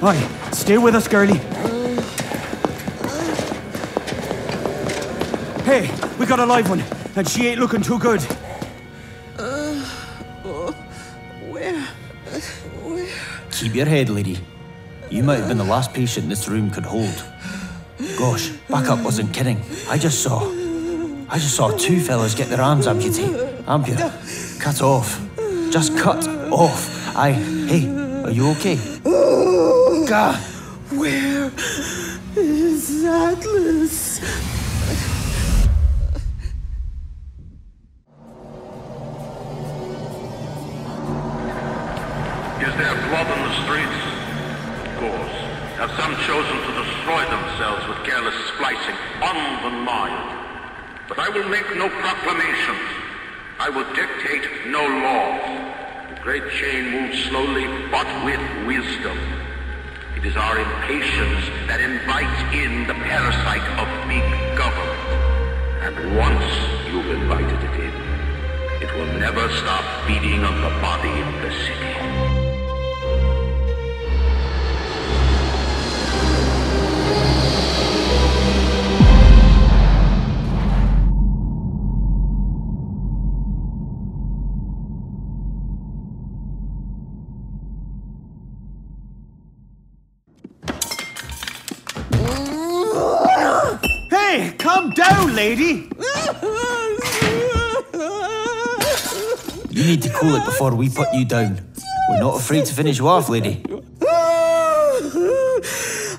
Aye, stay with us, girlie. Hey, we got a live one, and she ain't looking too good. Where? Where? Keep your head, lady. You might have been the last patient this room could hold. Gosh, backup wasn't kidding. I just saw. I just saw two fellas get their arms amputated. Amputated. Cut off. Just cut off. I. Hey, are you okay? Gah! Where before we put you down. We're not afraid to finish you off, lady.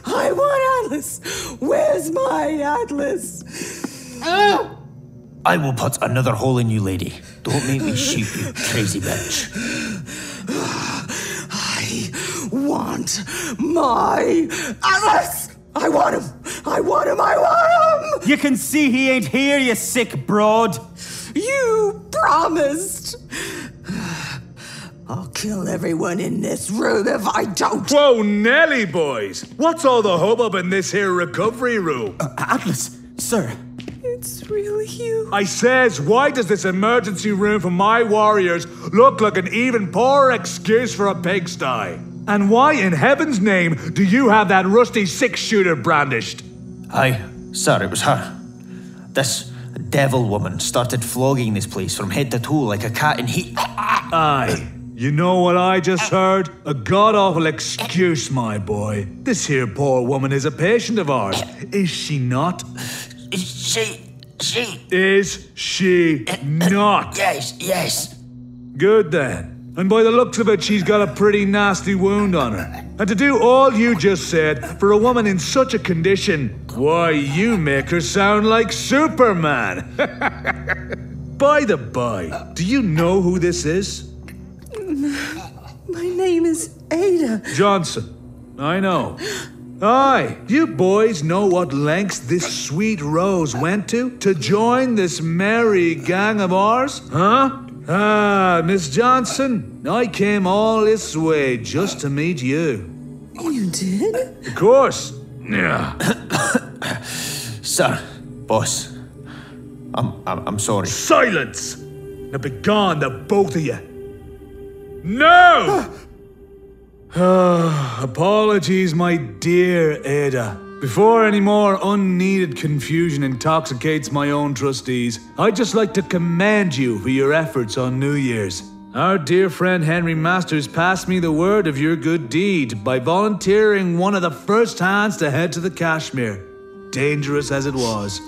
I want Atlas. Where's my Atlas? I will put another hole in you, lady. Don't make me shoot you, crazy bitch. I want my Atlas. I want him. I want him. I want him. You can see he ain't here, you sick broad. You promised. I'll kill everyone in this room if I don't. Whoa, Nelly boys! What's all the hubbub in this here recovery room? Uh, Atlas, sir. It's really you. I says, why does this emergency room for my warriors look like an even poorer excuse for a pigsty? And why in heaven's name do you have that rusty six-shooter brandished? Aye, sir, it was her. This devil woman started flogging this place from head to toe like a cat in heat. Aye. You know what I just heard? A god awful excuse, my boy. This here poor woman is a patient of ours, is she not? She. She. Is she not? Yes, yes. Good then. And by the looks of it, she's got a pretty nasty wound on her. And to do all you just said for a woman in such a condition, why, you make her sound like Superman. by the by, do you know who this is? My name is Ada. Johnson. I know. Aye, you boys know what lengths this sweet Rose went to to join this merry gang of ours? Huh? Ah, Miss Johnson, I came all this way just to meet you. You did? Of course. Yeah. Sir, boss. I'm, I'm, I'm sorry. Silence! Now begone, the both of you. No! Ah, Apologies, my dear Ada. Before any more unneeded confusion intoxicates my own trustees, I'd just like to commend you for your efforts on New Year's. Our dear friend Henry Masters passed me the word of your good deed by volunteering one of the first hands to head to the Kashmir, dangerous as it was.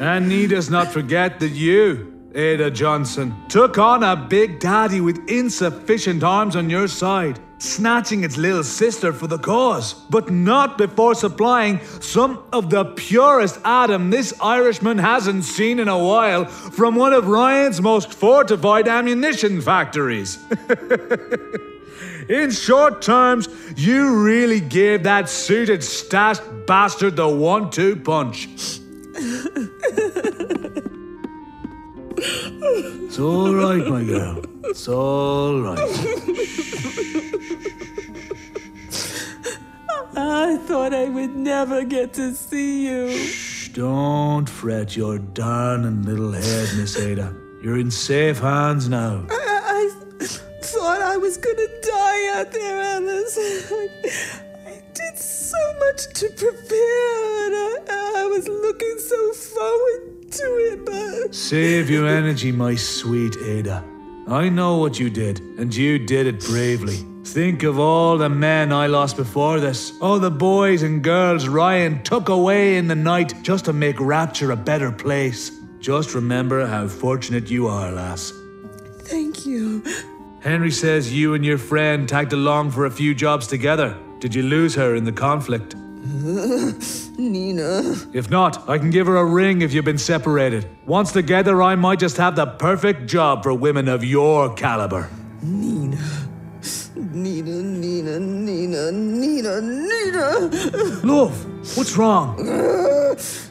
And need us not forget that you, Ada Johnson, took on a big daddy with insufficient arms on your side, snatching its little sister for the cause, but not before supplying some of the purest Adam this Irishman hasn't seen in a while from one of Ryan's most fortified ammunition factories. In short terms, you really gave that suited stashed bastard the one two punch. It's all right, my girl. It's all right. I thought I would never get to see you. Shh, don't fret your darling little head, Miss Ada. You're in safe hands now. I, I thought I was gonna die out there, Atlas. I, I did so much to prepare, and I, I was looking so forward to it, but. Save your energy, my sweet Ada. I know what you did, and you did it bravely. Think of all the men I lost before this. All the boys and girls Ryan took away in the night just to make Rapture a better place. Just remember how fortunate you are, lass. Thank you. Henry says you and your friend tagged along for a few jobs together. Did you lose her in the conflict? Nina. If not, I can give her a ring if you've been separated. Once together, I might just have the perfect job for women of your caliber. Nina. Nina, Nina, Nina, Nina, Nina. Love, what's wrong?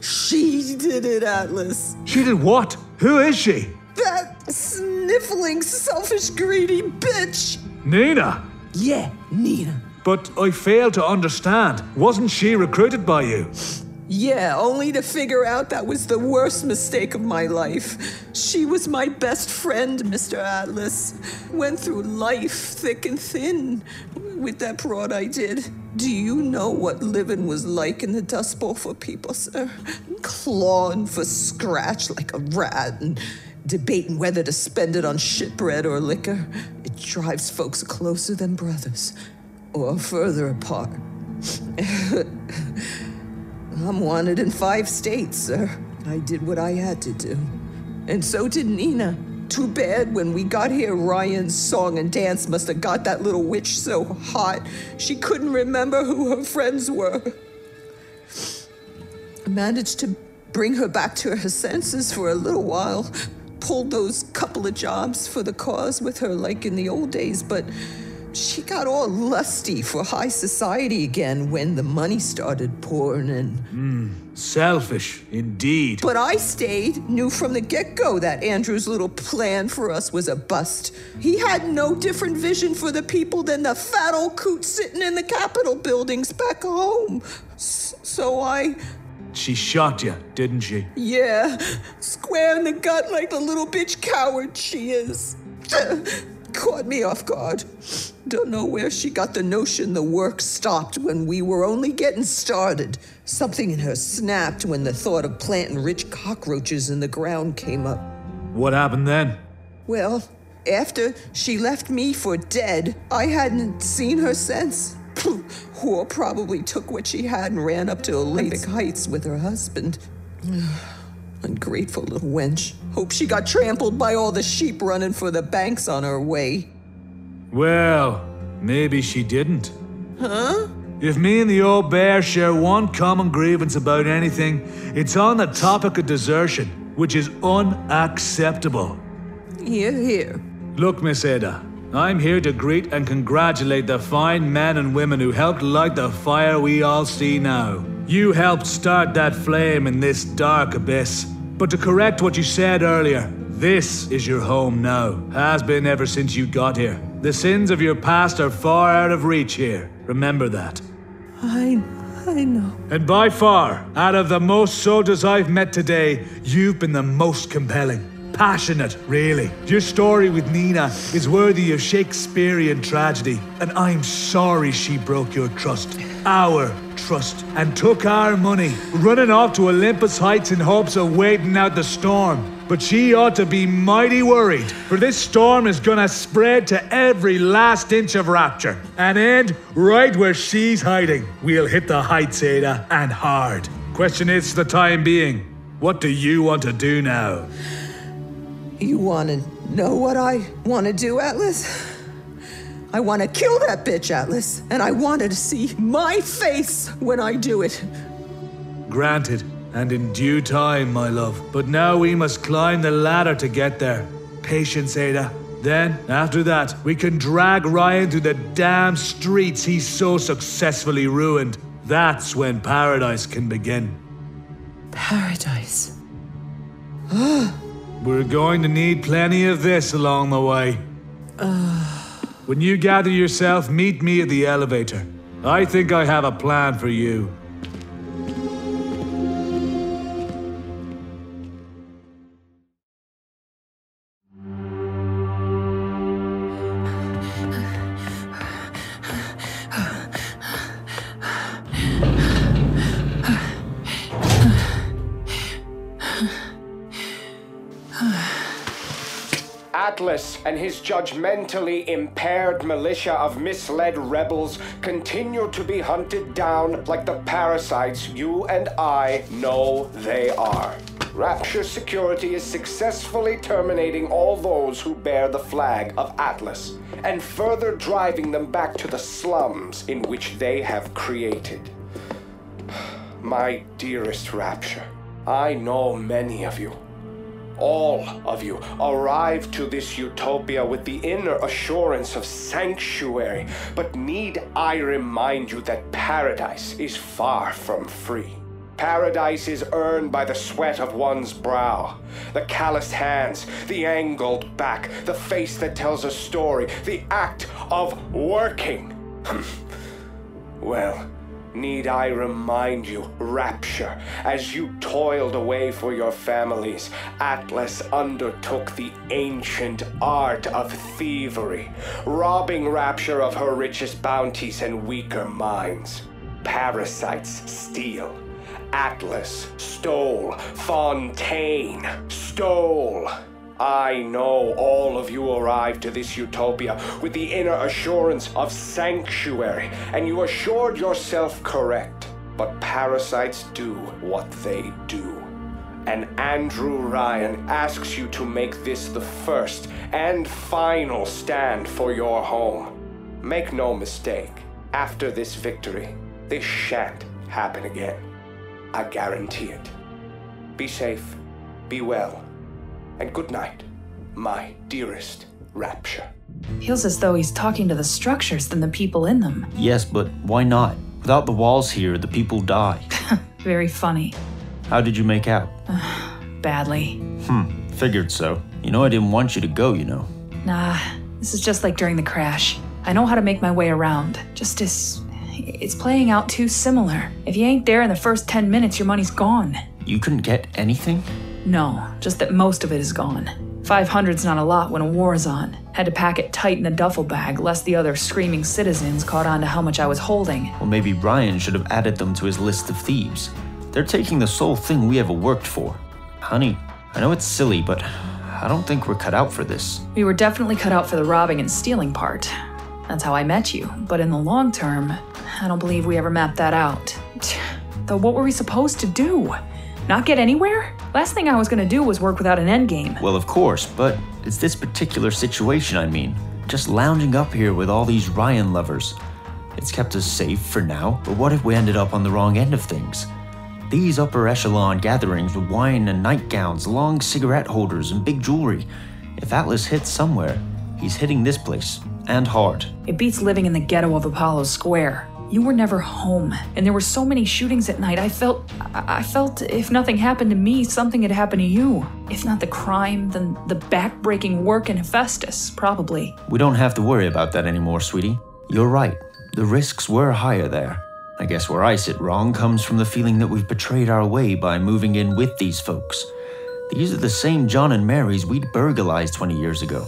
She did it, Atlas. She did what? Who is she? That sniffling, selfish, greedy bitch. Nina. Yeah, Nina. But I fail to understand. Wasn't she recruited by you? Yeah, only to figure out that was the worst mistake of my life. She was my best friend, Mr. Atlas. Went through life thick and thin with that broad I did. Do you know what living was like in the Dust Bowl for people, sir? Clawing for scratch like a rat and debating whether to spend it on shit bread or liquor. It drives folks closer than brothers or further apart. I'm wanted in five states, sir. I did what I had to do. And so did Nina. Too bad when we got here, Ryan's song and dance must have got that little witch so hot she couldn't remember who her friends were. I managed to bring her back to her senses for a little while. Pulled those couple of jobs for the cause with her like in the old days, but she got all lusty for high society again when the money started pouring in. Hmm, selfish, indeed. But I stayed, knew from the get go that Andrew's little plan for us was a bust. He had no different vision for the people than the fat old coot sitting in the Capitol buildings back home. S- so I, She shot you, didn't she? yeah, square in the gut like the little bitch coward she is. Caught me off guard. Don't know where she got the notion the work stopped when we were only getting started. Something in her snapped when the thought of planting rich cockroaches in the ground came up. What happened then? Well, after she left me for dead, I hadn't seen her since. Whore probably took what she had and ran up to Olympus Heights with her husband. Ungrateful little wench. Hope she got trampled by all the sheep running for the banks on her way. Well, maybe she didn't. Huh? If me and the old bear share one common grievance about anything, it's on the topic of desertion, which is unacceptable. Here, here. Look, Miss Ada, I'm here to greet and congratulate the fine men and women who helped light the fire we all see now. You helped start that flame in this dark abyss. But to correct what you said earlier, this is your home now. Has been ever since you got here. The sins of your past are far out of reach here. Remember that. I, I know. And by far, out of the most soldiers I've met today, you've been the most compelling. Passionate, really. Your story with Nina is worthy of Shakespearean tragedy, and I'm sorry she broke your trust. Our trust. And took our money, running off to Olympus Heights in hopes of waiting out the storm. But she ought to be mighty worried, for this storm is gonna spread to every last inch of rapture and end right where she's hiding. We'll hit the heights, Ada, and hard. Question is, for the time being, what do you want to do now? You want to know what I want to do, Atlas? I want to kill that bitch, Atlas, and I wanted to see my face when I do it. Granted, and in due time, my love. But now we must climb the ladder to get there. Patience, Ada. Then, after that, we can drag Ryan through the damn streets he so successfully ruined. That's when paradise can begin. Paradise. We're going to need plenty of this along the way. when you gather yourself, meet me at the elevator. I think I have a plan for you. His judgmentally impaired militia of misled rebels continue to be hunted down like the parasites you and I know they are. Rapture Security is successfully terminating all those who bear the flag of Atlas and further driving them back to the slums in which they have created. My dearest Rapture, I know many of you. All of you arrive to this utopia with the inner assurance of sanctuary, but need I remind you that paradise is far from free. Paradise is earned by the sweat of one's brow, the calloused hands, the angled back, the face that tells a story, the act of working. well, Need I remind you, Rapture, as you toiled away for your families, Atlas undertook the ancient art of thievery, robbing Rapture of her richest bounties and weaker minds. Parasites steal. Atlas stole. Fontaine stole. I know all of you arrived to this utopia with the inner assurance of sanctuary, and you assured yourself correct. But parasites do what they do. And Andrew Ryan asks you to make this the first and final stand for your home. Make no mistake, after this victory, this shan't happen again. I guarantee it. Be safe, be well and good night, my dearest Rapture. Feels as though he's talking to the structures than the people in them. Yes, but why not? Without the walls here, the people die. Very funny. How did you make out? Badly. Hmm, figured so. You know I didn't want you to go, you know. Nah, this is just like during the crash. I know how to make my way around. Just as. It's playing out too similar. If you ain't there in the first 10 minutes, your money's gone. You couldn't get anything? No, just that most of it is gone. 500's not a lot when a war is on. Had to pack it tight in a duffel bag, lest the other screaming citizens caught on to how much I was holding. Well, maybe Ryan should have added them to his list of thieves. They're taking the sole thing we ever worked for. Honey, I know it's silly, but I don't think we're cut out for this. We were definitely cut out for the robbing and stealing part. That's how I met you. But in the long term, I don't believe we ever mapped that out. Though, what were we supposed to do? Not get anywhere? Last thing I was gonna do was work without an endgame. Well, of course, but it's this particular situation, I mean. Just lounging up here with all these Ryan lovers. It's kept us safe for now, but what if we ended up on the wrong end of things? These upper echelon gatherings with wine and nightgowns, long cigarette holders, and big jewelry. If Atlas hits somewhere, he's hitting this place, and hard. It beats living in the ghetto of Apollo Square. You were never home, and there were so many shootings at night. I felt, I felt if nothing happened to me, something had happened to you. If not the crime, then the back-breaking work in Hephaestus, probably. We don't have to worry about that anymore, sweetie. You're right. The risks were higher there. I guess where I sit wrong comes from the feeling that we've betrayed our way by moving in with these folks. These are the same John and Marys we'd burglarized 20 years ago.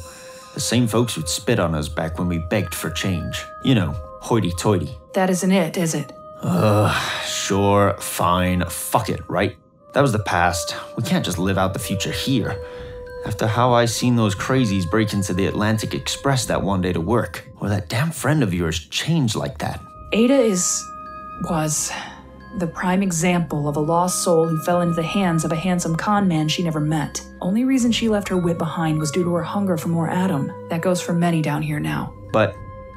The same folks who'd spit on us back when we begged for change. You know, hoity toity. That isn't it, is it? Ugh, sure, fine, fuck it, right? That was the past. We can't just live out the future here. After how I seen those crazies break into the Atlantic Express that one day to work, or that damn friend of yours change like that. Ada is. was. the prime example of a lost soul who fell into the hands of a handsome con man she never met. Only reason she left her wit behind was due to her hunger for more Adam. That goes for many down here now. But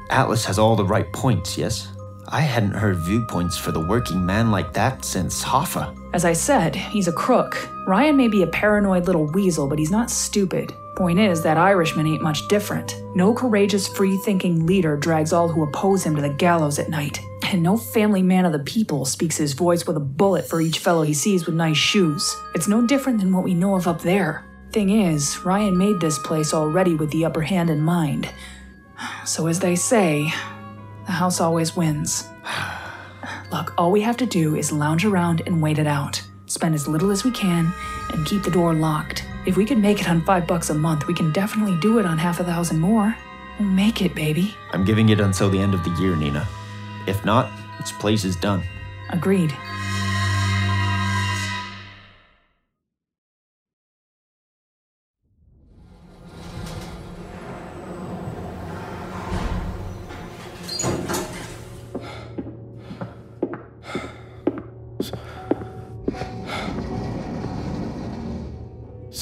Atlas has all the right points, yes? I hadn't heard viewpoints for the working man like that since Hoffa. As I said, he's a crook. Ryan may be a paranoid little weasel, but he's not stupid. Point is, that Irishman ain't much different. No courageous, free thinking leader drags all who oppose him to the gallows at night. And no family man of the people speaks his voice with a bullet for each fellow he sees with nice shoes. It's no different than what we know of up there. Thing is, Ryan made this place already with the upper hand in mind. So, as they say, the house always wins. Look, all we have to do is lounge around and wait it out. Spend as little as we can and keep the door locked. If we can make it on five bucks a month, we can definitely do it on half a thousand more. We'll make it, baby. I'm giving it until the end of the year, Nina. If not, this place is done. Agreed.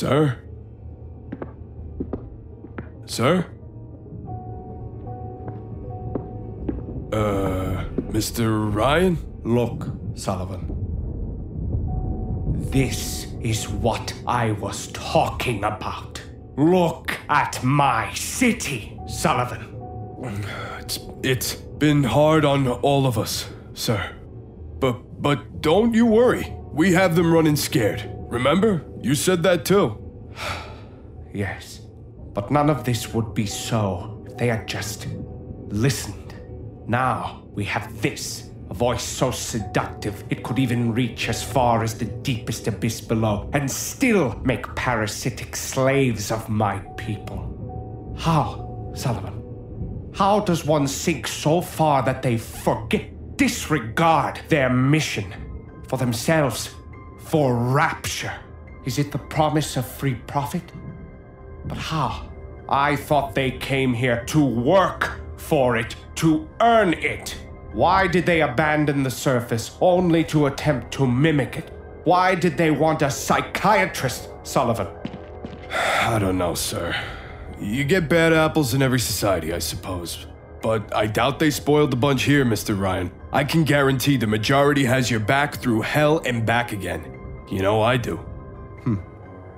Sir? Sir? Uh, Mr. Ryan? Look, Sullivan. This is what I was talking about. Look at my city, Sullivan. It's it's been hard on all of us, sir. But but don't you worry. We have them running scared. Remember? You said that too. Yes, but none of this would be so if they had just listened. Now we have this a voice so seductive it could even reach as far as the deepest abyss below and still make parasitic slaves of my people. How, Sullivan? How does one sink so far that they forget, disregard their mission for themselves, for rapture? Is it the promise of free profit? But how? I thought they came here to work for it, to earn it. Why did they abandon the surface only to attempt to mimic it? Why did they want a psychiatrist, Sullivan? I don't know, sir. You get bad apples in every society, I suppose. But I doubt they spoiled the bunch here, Mr. Ryan. I can guarantee the majority has your back through hell and back again. You know I do. Hmm.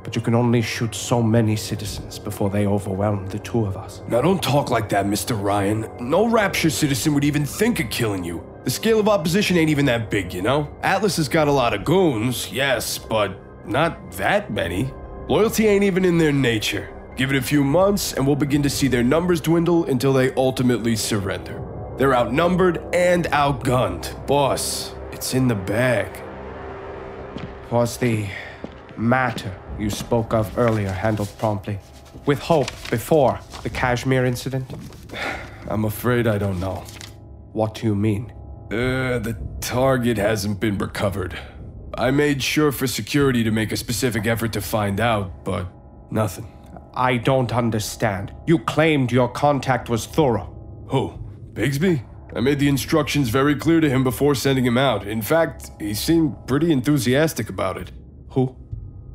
But you can only shoot so many citizens before they overwhelm the two of us. Now don't talk like that, Mr. Ryan. No Rapture citizen would even think of killing you. The scale of opposition ain't even that big, you know? Atlas has got a lot of goons, yes, but not that many. Loyalty ain't even in their nature. Give it a few months, and we'll begin to see their numbers dwindle until they ultimately surrender. They're outnumbered and outgunned. Boss, it's in the bag. Was the matter you spoke of earlier handled promptly? With hope before the Kashmir incident? I'm afraid I don't know. What do you mean? Uh, the target hasn't been recovered. I made sure for security to make a specific effort to find out, but nothing. I don't understand. You claimed your contact was thorough. Who? Bigsby? I made the instructions very clear to him before sending him out. In fact, he seemed pretty enthusiastic about it. Who?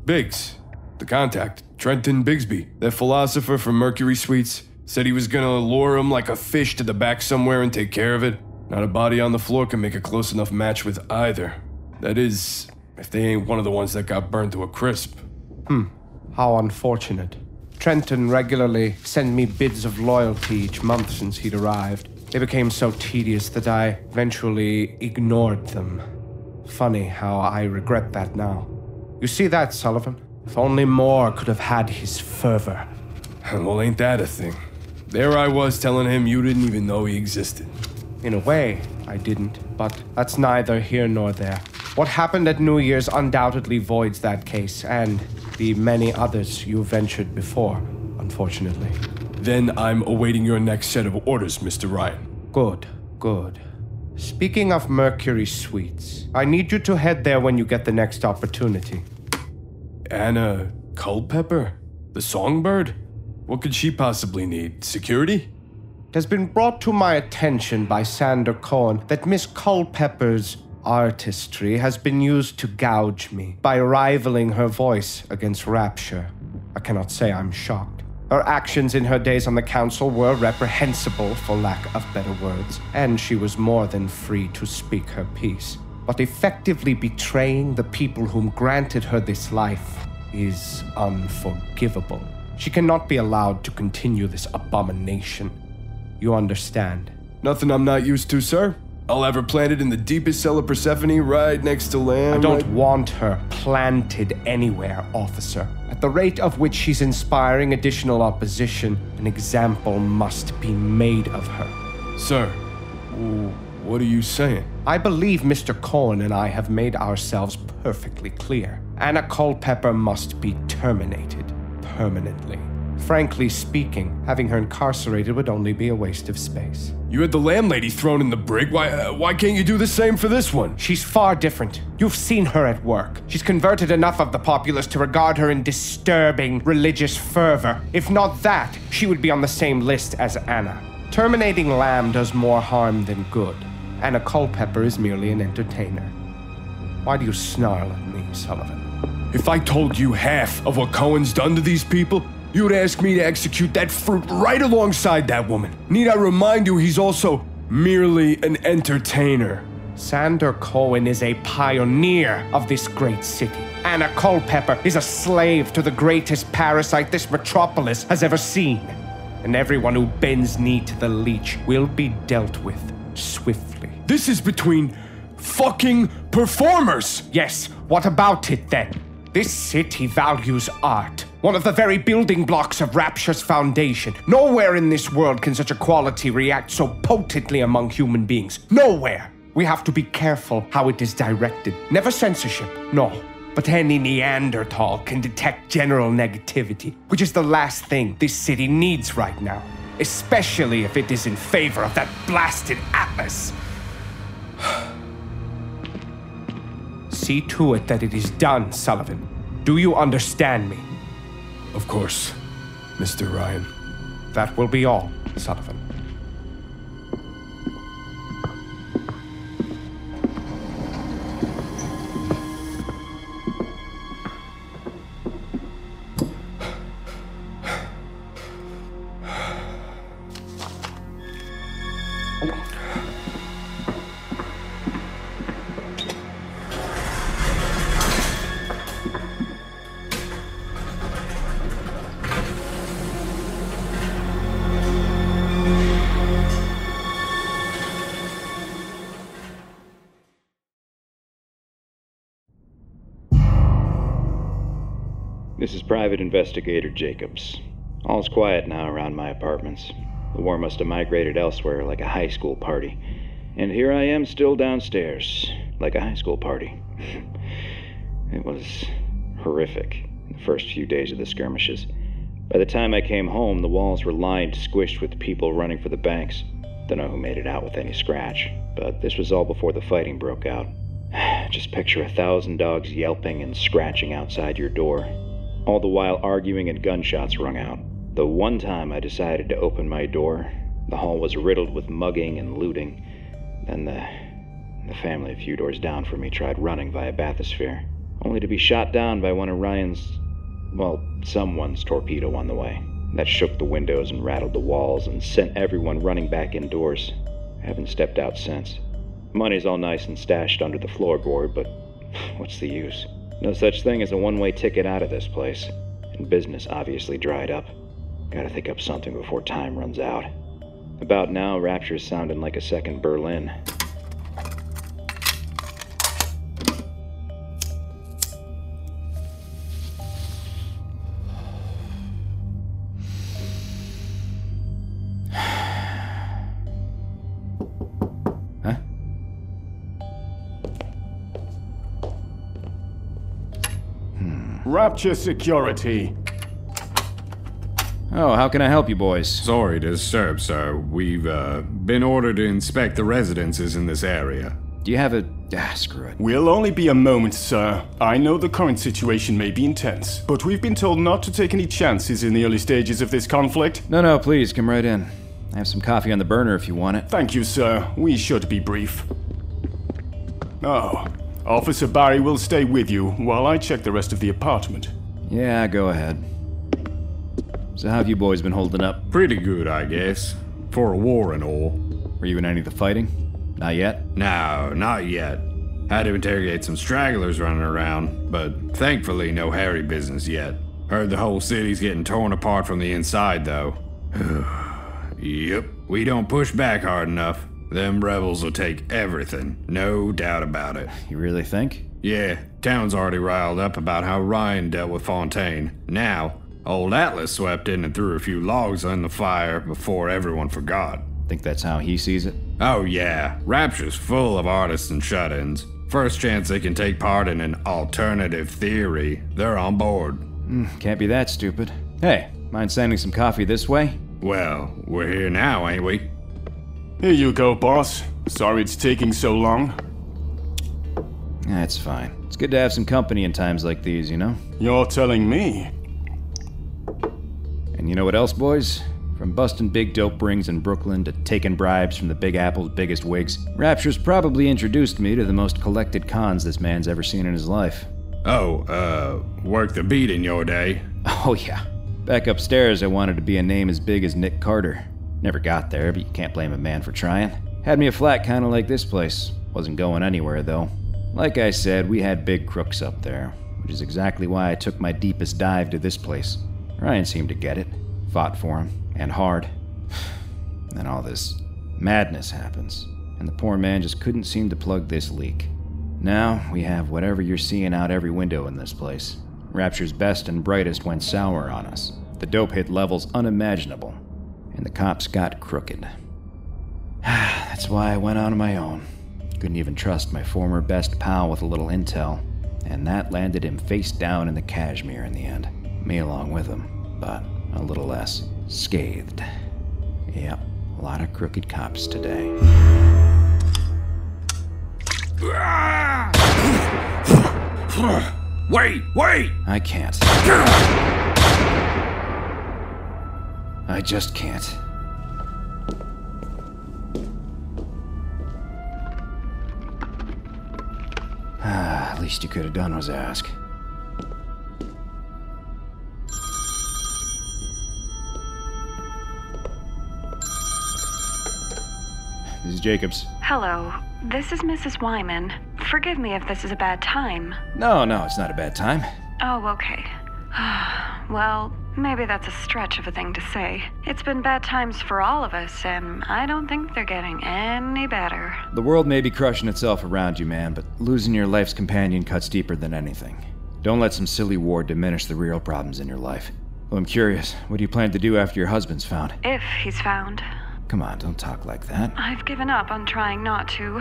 Biggs, the contact, Trenton Bigsby, that philosopher from Mercury Suites, said he was gonna lure him like a fish to the back somewhere and take care of it. Not a body on the floor can make a close enough match with either. That is, if they ain't one of the ones that got burned to a crisp. Hmm, how unfortunate. Trenton regularly sent me bids of loyalty each month since he'd arrived. They became so tedious that I eventually ignored them. Funny how I regret that now. You see that, Sullivan? If only Moore could have had his fervor. Well, ain't that a thing? There I was telling him you didn't even know he existed. In a way, I didn't, but that's neither here nor there. What happened at New Year's undoubtedly voids that case, and the many others you ventured before, unfortunately. Then I'm awaiting your next set of orders, Mr. Ryan. Good, good. Speaking of Mercury Suites, I need you to head there when you get the next opportunity. Anna Culpepper? The songbird? What could she possibly need? Security? It has been brought to my attention by Sander Cohen that Miss Culpepper's artistry has been used to gouge me by rivaling her voice against Rapture. I cannot say I'm shocked. Her actions in her days on the council were reprehensible, for lack of better words, and she was more than free to speak her piece. But effectively betraying the people whom granted her this life is unforgivable. She cannot be allowed to continue this abomination. You understand? Nothing I'm not used to, sir. I'll have her planted in the deepest cell of Persephone, right next to Lamb. I don't right- want her planted anywhere, officer. At the rate of which she's inspiring additional opposition, an example must be made of her. Sir, w- what are you saying? I believe Mr. Cohen and I have made ourselves perfectly clear. Anna Culpepper must be terminated permanently. Frankly speaking, having her incarcerated would only be a waste of space. You had the landlady thrown in the brig. Why, uh, why can't you do the same for this one? She's far different. You've seen her at work. She's converted enough of the populace to regard her in disturbing religious fervor. If not that, she would be on the same list as Anna. Terminating Lamb does more harm than good. Anna Culpepper is merely an entertainer. Why do you snarl at me, Sullivan? If I told you half of what Cohen's done to these people, you would ask me to execute that fruit right alongside that woman. Need I remind you, he's also merely an entertainer. Sander Cohen is a pioneer of this great city. Anna Culpepper is a slave to the greatest parasite this metropolis has ever seen. And everyone who bends knee to the leech will be dealt with swiftly. This is between fucking performers. Yes, what about it then? This city values art, one of the very building blocks of Rapture's foundation. Nowhere in this world can such a quality react so potently among human beings. Nowhere! We have to be careful how it is directed. Never censorship, no. But any Neanderthal can detect general negativity, which is the last thing this city needs right now. Especially if it is in favor of that blasted Atlas. See to it that it is done, Sullivan. Do you understand me? Of course, Mr. Ryan. That will be all, Sullivan. Private Investigator Jacobs. All's quiet now around my apartments. The war must have migrated elsewhere like a high school party. And here I am still downstairs, like a high school party. it was horrific in the first few days of the skirmishes. By the time I came home, the walls were lined, squished with people running for the banks. Don't know who made it out with any scratch, but this was all before the fighting broke out. Just picture a thousand dogs yelping and scratching outside your door, all the while arguing and gunshots rung out. The one time I decided to open my door, the hall was riddled with mugging and looting. Then the the family a few doors down from me tried running via bathysphere, only to be shot down by one of Ryan's well, someone's torpedo on the way. That shook the windows and rattled the walls and sent everyone running back indoors. I haven't stepped out since. Money's all nice and stashed under the floorboard, but what's the use? No such thing as a one way ticket out of this place. And business obviously dried up. Gotta think up something before time runs out. About now, Rapture's sounding like a second Berlin. Rapture Security. Oh, how can I help you boys? Sorry to disturb, sir. We've uh, been ordered to inspect the residences in this area. Do you have a. Ah, screw it. We'll only be a moment, sir. I know the current situation may be intense, but we've been told not to take any chances in the early stages of this conflict. No, no, please, come right in. I have some coffee on the burner if you want it. Thank you, sir. We should be brief. Oh, Officer Barry will stay with you while I check the rest of the apartment. Yeah, go ahead. So, how have you boys been holding up? Pretty good, I guess. For a war and all. Were you in any of the fighting? Not yet? No, not yet. Had to interrogate some stragglers running around, but thankfully no hairy business yet. Heard the whole city's getting torn apart from the inside, though. yep, we don't push back hard enough. Them rebels will take everything, no doubt about it. You really think? Yeah, town's already riled up about how Ryan dealt with Fontaine. Now, old Atlas swept in and threw a few logs on the fire before everyone forgot. Think that's how he sees it? Oh, yeah. Rapture's full of artists and shut ins. First chance they can take part in an alternative theory, they're on board. Mm, can't be that stupid. Hey, mind sending some coffee this way? Well, we're here now, ain't we? Here you go, boss. Sorry it's taking so long. That's fine. It's good to have some company in times like these, you know? You're telling me. And you know what else, boys? From busting big dope rings in Brooklyn to taking bribes from the Big Apple's biggest wigs, Rapture's probably introduced me to the most collected cons this man's ever seen in his life. Oh, uh, work the beat in your day. Oh, yeah. Back upstairs, I wanted to be a name as big as Nick Carter. Never got there, but you can't blame a man for trying. Had me a flat kind of like this place. Wasn't going anywhere, though. Like I said, we had big crooks up there, which is exactly why I took my deepest dive to this place. Ryan seemed to get it. Fought for him, and hard. then all this madness happens, and the poor man just couldn't seem to plug this leak. Now we have whatever you're seeing out every window in this place. Rapture's best and brightest went sour on us. The dope hit levels unimaginable, and the cops got crooked. That's why I went on my own. Couldn't even trust my former best pal with a little intel, and that landed him face down in the Kashmir in the end. Me along with him, but a little less scathed. Yep, a lot of crooked cops today. Wait, wait! I can't. I just can't. Ah, least you could have done was ask. This is Jacobs. Hello, this is Mrs. Wyman. Forgive me if this is a bad time. No, no, it's not a bad time. Oh, okay. well, maybe that's a stretch of a thing to say. It's been bad times for all of us, and I don't think they're getting any better. The world may be crushing itself around you, man, but losing your life's companion cuts deeper than anything. Don't let some silly war diminish the real problems in your life. Well, I'm curious, what do you plan to do after your husband's found? If he's found. Come on, don't talk like that. I've given up on trying not to.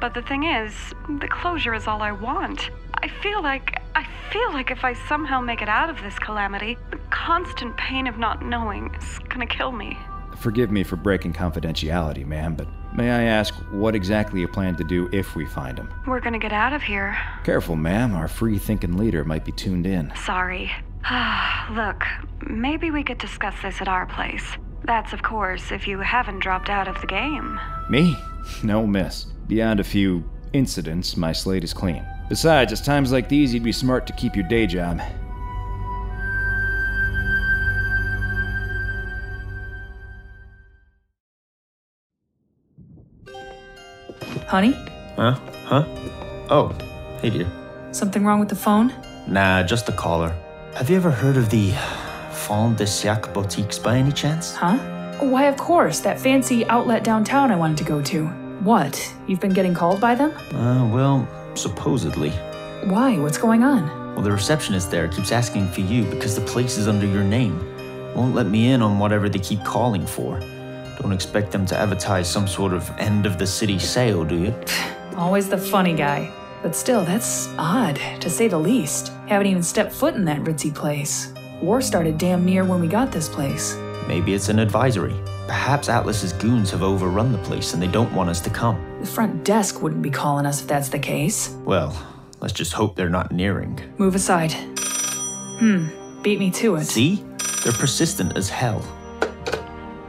But the thing is, the closure is all I want. I feel like I feel like if I somehow make it out of this calamity, the constant pain of not knowing is gonna kill me. Forgive me for breaking confidentiality, ma'am, but may I ask what exactly you plan to do if we find him? We're gonna get out of here. Careful, ma'am. Our free thinking leader might be tuned in. Sorry. Look, maybe we could discuss this at our place. That's, of course, if you haven't dropped out of the game. Me? No, miss. Beyond a few incidents, my slate is clean. Besides, it's times like these you'd be smart to keep your day job. Honey? Huh? Huh? Oh, hey dear. Something wrong with the phone? Nah, just the caller. Have you ever heard of the Fond de Siècle boutiques by any chance? Huh? Why, of course, that fancy outlet downtown I wanted to go to. What? You've been getting called by them? Uh, well, supposedly. Why? What's going on? Well, the receptionist there keeps asking for you because the place is under your name. Won't let me in on whatever they keep calling for. Don't expect them to advertise some sort of end of the city sale, do you? Always the funny guy. But still, that's odd, to say the least. Haven't even stepped foot in that ritzy place. War started damn near when we got this place. Maybe it's an advisory. Perhaps Atlas's goons have overrun the place and they don't want us to come. The front desk wouldn't be calling us if that's the case. Well, let's just hope they're not nearing. Move aside. Hmm, beat me to it. See? They're persistent as hell.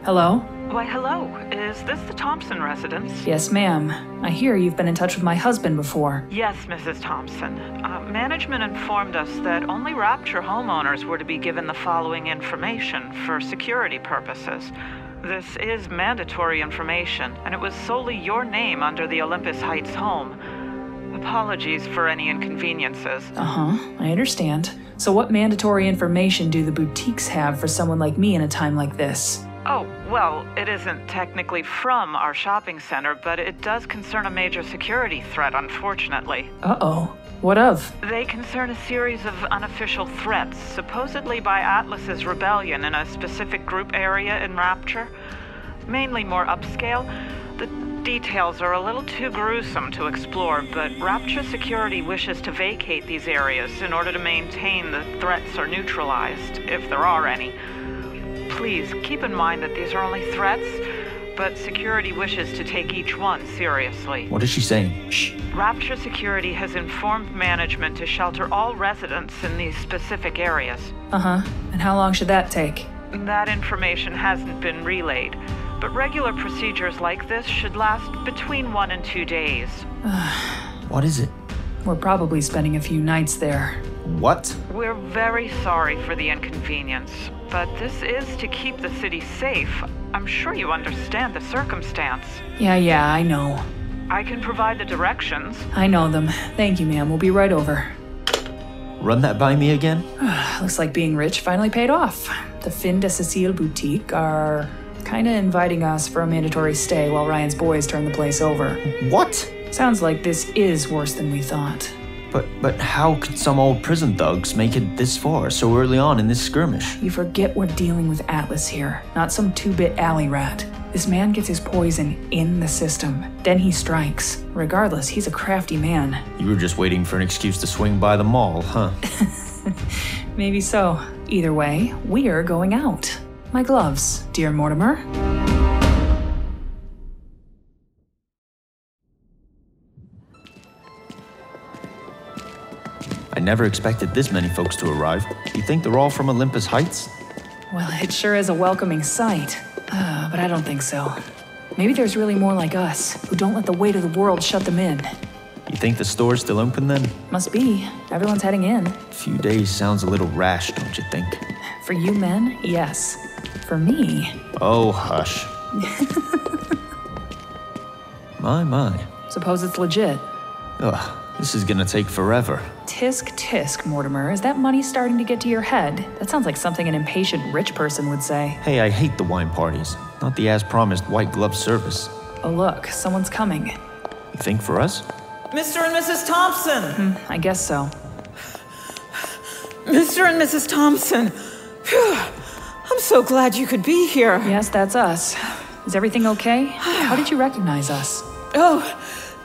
Hello? Why, hello. Is this the Thompson residence? Yes, ma'am. I hear you've been in touch with my husband before. Yes, Mrs. Thompson. Uh, management informed us that only Rapture homeowners were to be given the following information for security purposes. This is mandatory information, and it was solely your name under the Olympus Heights home. Apologies for any inconveniences. Uh huh, I understand. So, what mandatory information do the boutiques have for someone like me in a time like this? Oh, well, it isn't technically from our shopping center, but it does concern a major security threat, unfortunately. Uh oh. What of? They concern a series of unofficial threats, supposedly by Atlas's rebellion in a specific group area in Rapture. Mainly more upscale. The details are a little too gruesome to explore, but Rapture Security wishes to vacate these areas in order to maintain the threats are neutralized, if there are any. Please keep in mind that these are only threats, but security wishes to take each one seriously. What is she saying? Shh. Rapture Security has informed management to shelter all residents in these specific areas. Uh huh. And how long should that take? That information hasn't been relayed, but regular procedures like this should last between one and two days. what is it? We're probably spending a few nights there. What? We're very sorry for the inconvenience, but this is to keep the city safe. I'm sure you understand the circumstance. Yeah, yeah, I know. I can provide the directions. I know them. Thank you, ma'am. We'll be right over. Run that by me again? Looks like being rich finally paid off. The Fin de Siècle Boutique are kinda inviting us for a mandatory stay while Ryan's boys turn the place over. What? Sounds like this is worse than we thought. But but how could some old prison thugs make it this far so early on in this skirmish? You forget we're dealing with Atlas here, not some two bit alley rat. This man gets his poison in the system, then he strikes. Regardless, he's a crafty man. You were just waiting for an excuse to swing by the mall, huh? Maybe so. Either way, we're going out. My gloves, dear Mortimer. Never expected this many folks to arrive. You think they're all from Olympus Heights? Well, it sure is a welcoming sight. Uh, but I don't think so. Maybe there's really more like us, who don't let the weight of the world shut them in. You think the store's still open then? Must be. Everyone's heading in. A few days sounds a little rash, don't you think? For you men, yes. For me, Oh, hush. my, my. suppose it's legit. Ugh, this is gonna take forever. Tisk tisk, Mortimer. Is that money starting to get to your head? That sounds like something an impatient rich person would say. Hey, I hate the wine parties. Not the as promised white glove service. Oh, look, someone's coming. You think for us? Mr. and Mrs. Thompson! Hmm, I guess so. Mr. and Mrs. Thompson! Phew. I'm so glad you could be here. Yes, that's us. Is everything okay? How did you recognize us? Oh,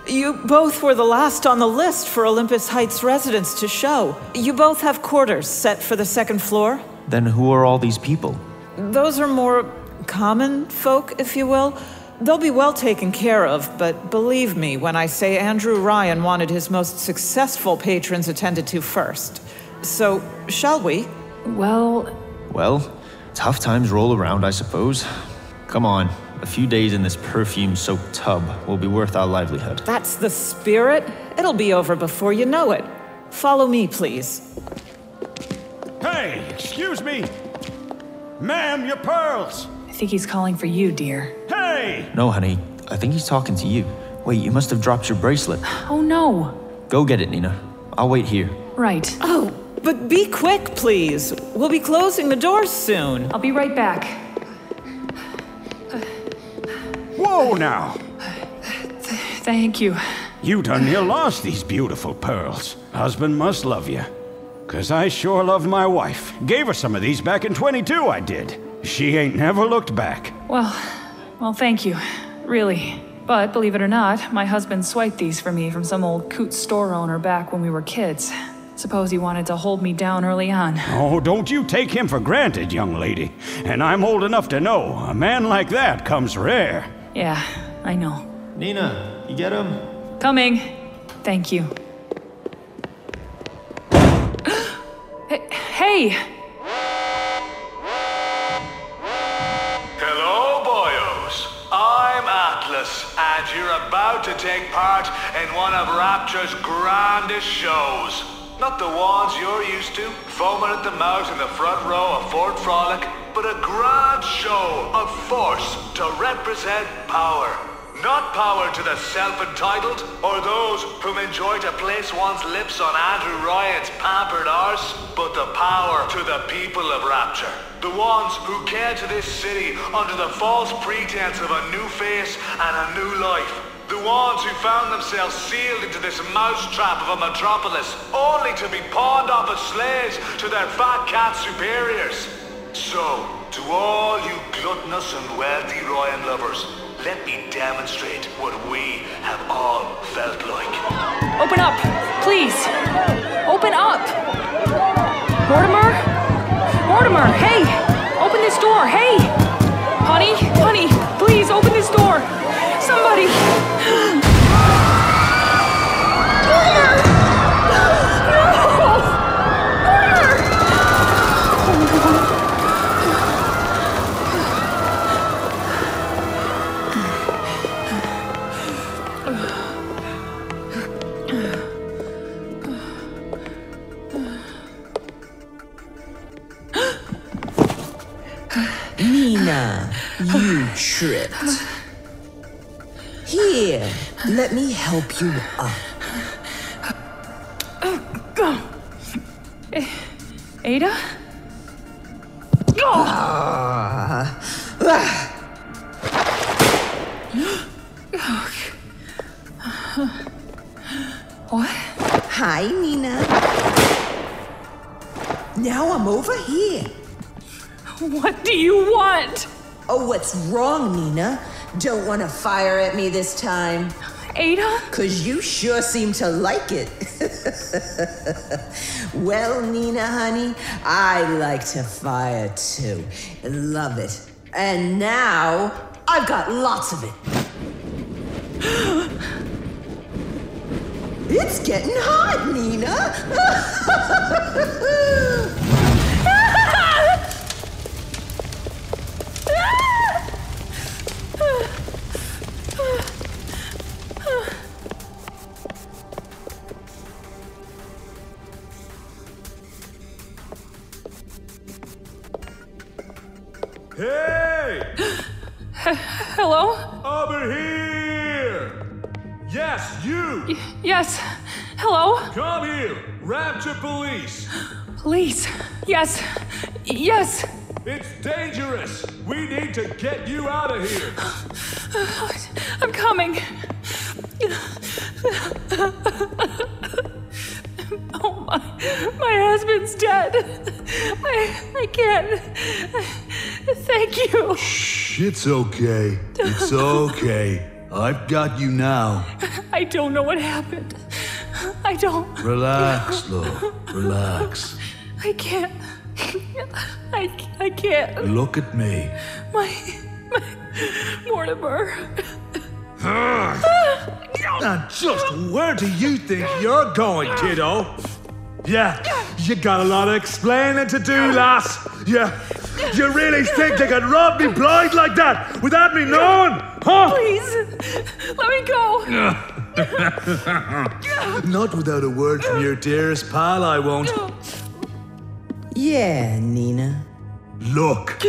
you both were the last on the list for Olympus Heights residents to show. You both have quarters set for the second floor. Then who are all these people? Those are more common folk, if you will. They'll be well taken care of, but believe me when I say Andrew Ryan wanted his most successful patrons attended to first. So, shall we? Well, Well, tough times roll around, I suppose. Come on, a few days in this perfume soaked tub will be worth our livelihood. That's the spirit. It'll be over before you know it. Follow me, please. Hey, excuse me. Ma'am, your pearls. I think he's calling for you, dear. Hey! No, honey, I think he's talking to you. Wait, you must have dropped your bracelet. Oh no! Go get it, Nina. I'll wait here. Right. Oh, but be quick, please. We'll be closing the doors soon. I'll be right back. Whoa now! Thank you. You done near lost these beautiful pearls. Husband must love you. Cause I sure love my wife. Gave her some of these back in 22, I did. She ain't never looked back. Well, well, thank you. Really. But believe it or not, my husband swiped these for me from some old coot store owner back when we were kids. Suppose he wanted to hold me down early on. Oh, don't you take him for granted, young lady. And I'm old enough to know a man like that comes rare. Yeah, I know. Nina, you get him? Coming. Thank you. Hey- hey! Hello, boyos. I'm Atlas, and you're about to take part in one of Rapture's grandest shows. Not the ones you're used to, foaming at the mouth in the front row of Fort Frolic, but a grand show of force to represent power. Not power to the self-entitled, or those whom enjoy to place one's lips on Andrew Ryan's pampered arse, but the power to the people of Rapture. The ones who came to this city under the false pretense of a new face and a new life. The ones who found themselves sealed into this mousetrap of a metropolis, only to be pawned off as slaves to their fat cat superiors. So, to all you gluttonous and wealthy Ryan lovers, let me demonstrate what we have all felt like. Open up! Please! Open up! Mortimer? Mortimer, hey! Open this door, hey! Honey, honey, please open this door! Somebody! Tripped. Here, let me help you up. Ada? Ah. What? Hi, Nina. Now I'm over here. What do you want? Oh, what's wrong, Nina? Don't want to fire at me this time. Ada? Cause you sure seem to like it. well, Nina, honey, I like to fire too. Love it. And now I've got lots of it. It's getting hot, Nina. Yes. Hello? Come here! Rapture Police! Police. Yes. Yes. It's dangerous! We need to get you out of here! I'm coming. Oh my, my husband's dead. I, I can't. Thank you. It's okay. It's okay. I've got you now. I don't know what happened. I don't. Relax, love. Relax. I can't. I, I can't. Look at me. My, my Mortimer. Ah! Now, just where do you think you're going, kiddo? Yeah, you got a lot of explaining to do, lass. Yeah, you really think they could rob me blind like that without me knowing? Huh? Please, let me go. Not without a word from your dearest pal, I won't. Yeah, Nina. Look.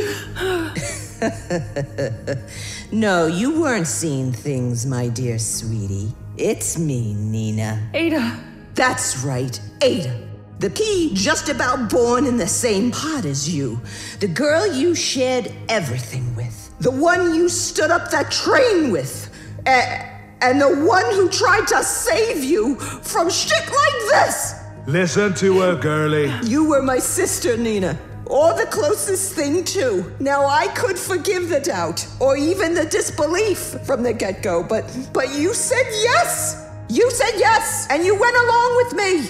no, you weren't seeing things, my dear sweetie. It's me, Nina. Ada. That's right, Ada. The key just about born in the same pot as you. The girl you shared everything with. The one you stood up that train with. And the one who tried to save you from shit like this. Listen to her, girlie. You were my sister, Nina. Or the closest thing, to. Now, I could forgive the doubt, or even the disbelief from the get go, but, but you said yes! You said yes, and you went along with me!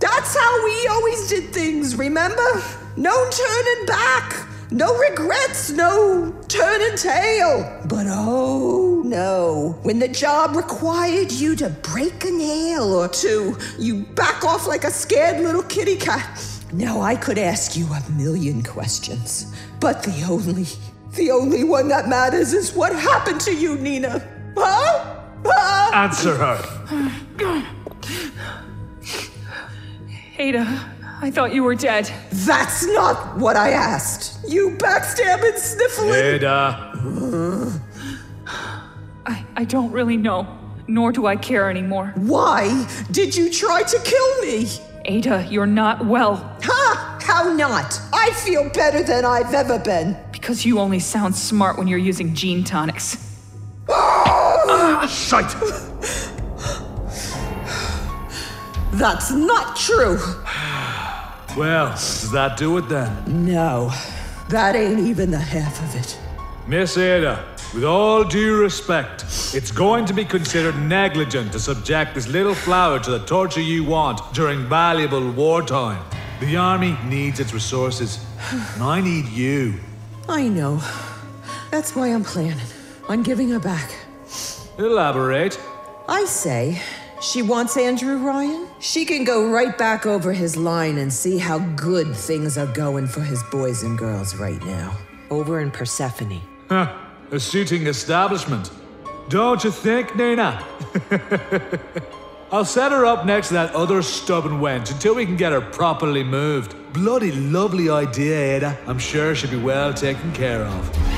That's how we always did things, remember? No turning back! No regrets, no turning tail. But oh no, when the job required you to break a nail or two, you back off like a scared little kitty cat. Now I could ask you a million questions, but the only, the only one that matters is what happened to you, Nina. Huh? Huh? Answer her. Ada, I thought you were dead. That's not what I asked. You backstabbing, sniffling. Ada. I, I don't really know, nor do I care anymore. Why did you try to kill me? Ada, you're not well. Ha! How not? I feel better than I've ever been. Because you only sound smart when you're using gene tonics. Shite! That's not true. Well, does that do it then? No, that ain't even the half of it. Miss Ada, with all due respect, it's going to be considered negligent to subject this little flower to the torture you want during valuable wartime. The army needs its resources, and I need you. I know. That's why I'm planning on giving her back. Elaborate. I say, she wants Andrew Ryan. She can go right back over his line and see how good things are going for his boys and girls right now. Over in Persephone. Huh, a suiting establishment. Don't you think, Nina? I'll set her up next to that other stubborn wench until we can get her properly moved. bloody lovely idea, Ada. I'm sure she'll be well taken care of.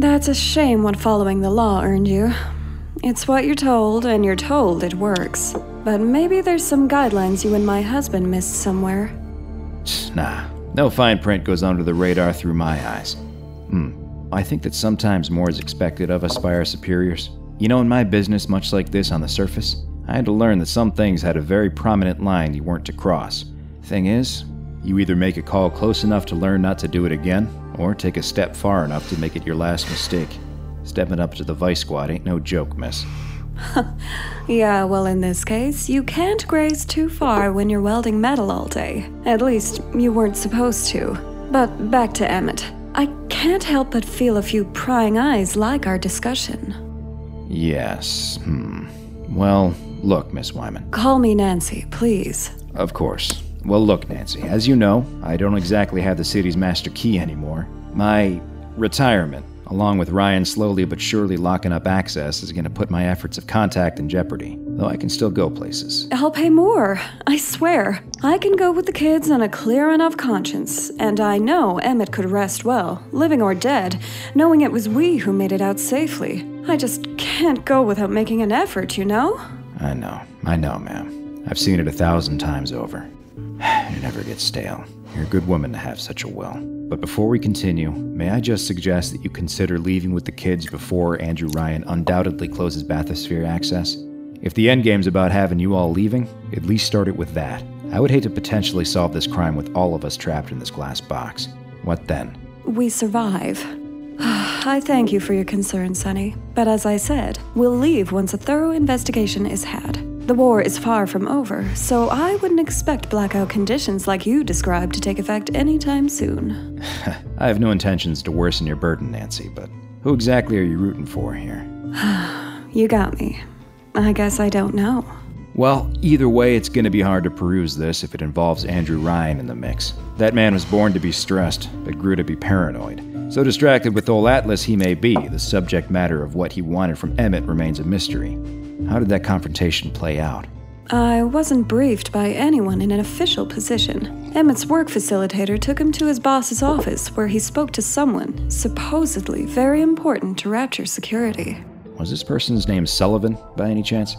That's a shame what following the law earned you. It's what you're told, and you're told it works. But maybe there's some guidelines you and my husband missed somewhere. Nah, no fine print goes under the radar through my eyes. Hmm. I think that sometimes more is expected of us by our superiors. You know, in my business, much like this on the surface, I had to learn that some things had a very prominent line you weren't to cross. Thing is, you either make a call close enough to learn not to do it again, or take a step far enough to make it your last mistake. Stepping up to the vice squad ain't no joke, miss. Yeah, well, in this case, you can't graze too far when you're welding metal all day. At least, you weren't supposed to. But back to Emmett. I can't help but feel a few prying eyes like our discussion. Yes, hmm. Well, look, Miss Wyman. Call me Nancy, please. Of course. Well, look, Nancy, as you know, I don't exactly have the city's master key anymore. My retirement, along with Ryan slowly but surely locking up access, is going to put my efforts of contact in jeopardy, though I can still go places. I'll pay more. I swear. I can go with the kids on a clear enough conscience, and I know Emmett could rest well, living or dead, knowing it was we who made it out safely. I just can't go without making an effort, you know? I know, I know, ma'am. I've seen it a thousand times over. It never gets stale. You're a good woman to have such a will. But before we continue, may I just suggest that you consider leaving with the kids before Andrew Ryan undoubtedly closes bathysphere access? If the endgame's about having you all leaving, at least start it with that. I would hate to potentially solve this crime with all of us trapped in this glass box. What then? We survive. I thank you for your concern, Sonny. But as I said, we'll leave once a thorough investigation is had. The war is far from over, so I wouldn't expect blackout conditions like you described to take effect anytime soon. I have no intentions to worsen your burden, Nancy, but who exactly are you rooting for here? you got me. I guess I don't know. Well, either way, it's going to be hard to peruse this if it involves Andrew Ryan in the mix. That man was born to be stressed, but grew to be paranoid. So distracted with old Atlas he may be, the subject matter of what he wanted from Emmett remains a mystery. How did that confrontation play out? I wasn't briefed by anyone in an official position. Emmett's work facilitator took him to his boss's office where he spoke to someone, supposedly very important to Rapture security. Was this person's name Sullivan, by any chance?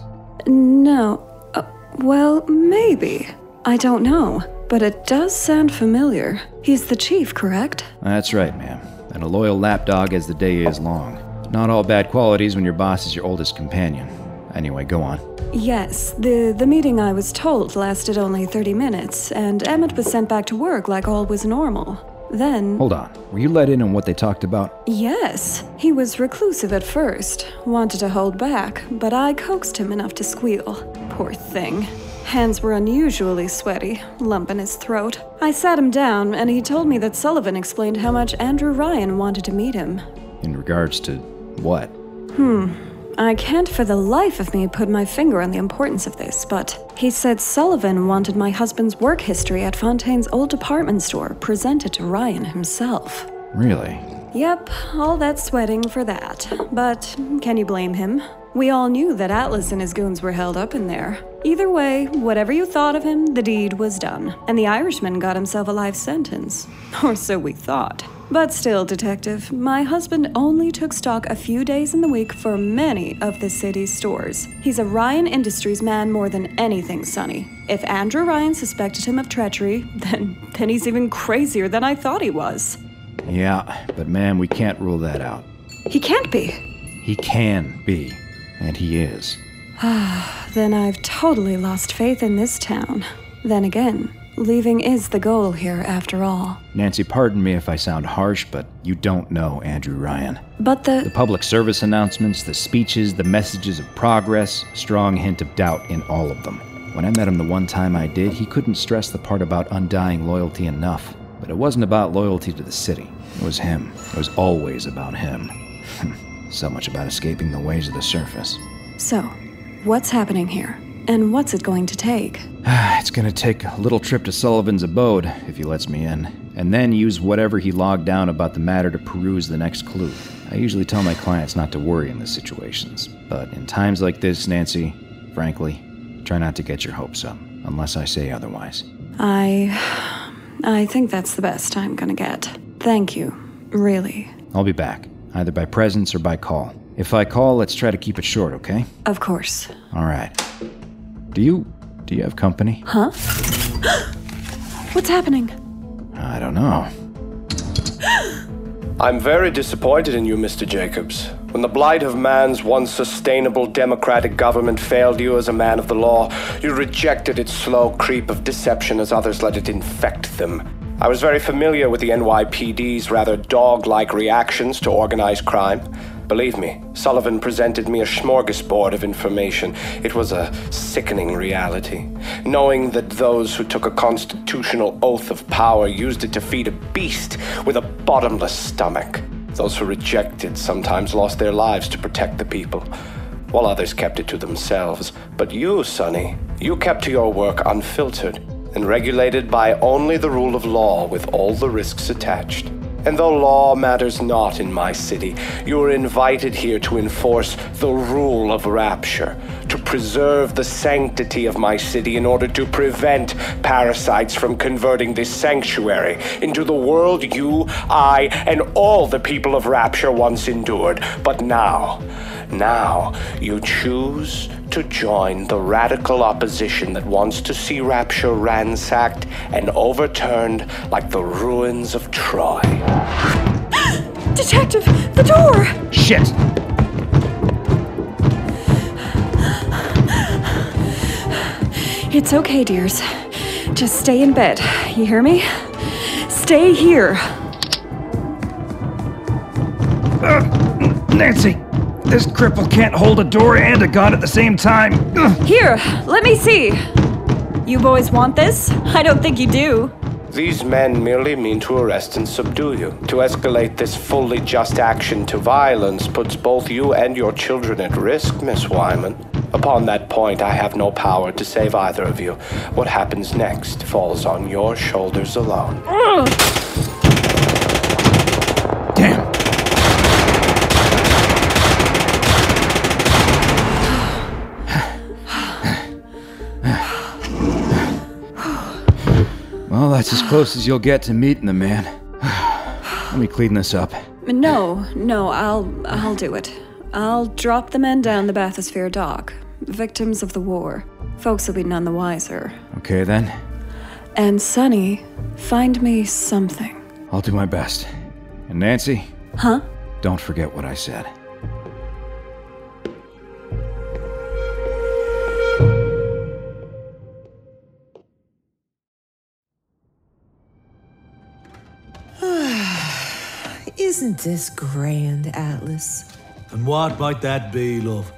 No. Uh, well, maybe. I don't know. But it does sound familiar. He's the chief, correct? That's right, ma'am. And a loyal lapdog as the day is long. Not all bad qualities when your boss is your oldest companion. Anyway, go on. Yes, the, the meeting I was told lasted only 30 minutes, and Emmett was sent back to work like all was normal. Then. Hold on. Were you let in on what they talked about? Yes. He was reclusive at first, wanted to hold back, but I coaxed him enough to squeal. Poor thing. Hands were unusually sweaty, lump in his throat. I sat him down, and he told me that Sullivan explained how much Andrew Ryan wanted to meet him. In regards to what? Hmm. I can't for the life of me put my finger on the importance of this, but he said Sullivan wanted my husband's work history at Fontaine's old department store presented to Ryan himself. Really? Yep, all that sweating for that. But can you blame him? We all knew that Atlas and his goons were held up in there. Either way, whatever you thought of him, the deed was done, and the Irishman got himself a life sentence. Or so we thought. But still, Detective, my husband only took stock a few days in the week for many of the city's stores. He's a Ryan Industries man more than anything, Sonny. If Andrew Ryan suspected him of treachery, then, then he's even crazier than I thought he was. Yeah, but ma'am, we can't rule that out. He can't be. He can be, and he is. Ah, then I've totally lost faith in this town. Then again, leaving is the goal here after all. Nancy, pardon me if I sound harsh, but you don't know Andrew Ryan. But the. The public service announcements, the speeches, the messages of progress, strong hint of doubt in all of them. When I met him the one time I did, he couldn't stress the part about undying loyalty enough. But it wasn't about loyalty to the city. It was him. It was always about him. so much about escaping the ways of the surface. So, what's happening here? And what's it going to take? it's gonna take a little trip to Sullivan's abode, if he lets me in, and then use whatever he logged down about the matter to peruse the next clue. I usually tell my clients not to worry in these situations, but in times like this, Nancy, frankly, Try not to get your hopes up, unless I say otherwise. I. I think that's the best I'm gonna get. Thank you. Really. I'll be back, either by presence or by call. If I call, let's try to keep it short, okay? Of course. All right. Do you. do you have company? Huh? What's happening? I don't know. I'm very disappointed in you, Mr. Jacobs. When the blight of man's once sustainable democratic government failed you as a man of the law, you rejected its slow creep of deception as others let it infect them. I was very familiar with the NYPD's rather dog like reactions to organized crime. Believe me, Sullivan presented me a smorgasbord of information. It was a sickening reality. Knowing that those who took a constitutional oath of power used it to feed a beast with a bottomless stomach. Those who rejected sometimes lost their lives to protect the people, while others kept it to themselves. But you, Sonny, you kept your work unfiltered and regulated by only the rule of law with all the risks attached. And though law matters not in my city, you are invited here to enforce the rule of rapture, to preserve the sanctity of my city in order to prevent parasites from converting this sanctuary into the world you, I, and all the people of rapture once endured. But now, now, you choose to join the radical opposition that wants to see Rapture ransacked and overturned like the ruins of Troy. Detective, the door! Shit! It's okay, dears. Just stay in bed. You hear me? Stay here. Uh, Nancy, this cripple can't hold a door and a gun at the same time. Here, let me see. You boys want this? I don't think you do. These men merely mean to arrest and subdue you. To escalate this fully just action to violence puts both you and your children at risk, Miss Wyman. Upon that point, I have no power to save either of you. What happens next falls on your shoulders alone. Mm. That's as close as you'll get to meeting the man. Let me clean this up. No, no, I'll I'll do it. I'll drop the men down the bathysphere dock. Victims of the war. Folks will be none the wiser. Okay then, And Sonny, find me something. I'll do my best. And Nancy, Huh? don't forget what I said. Isn't this grand, Atlas? And what might that be, love?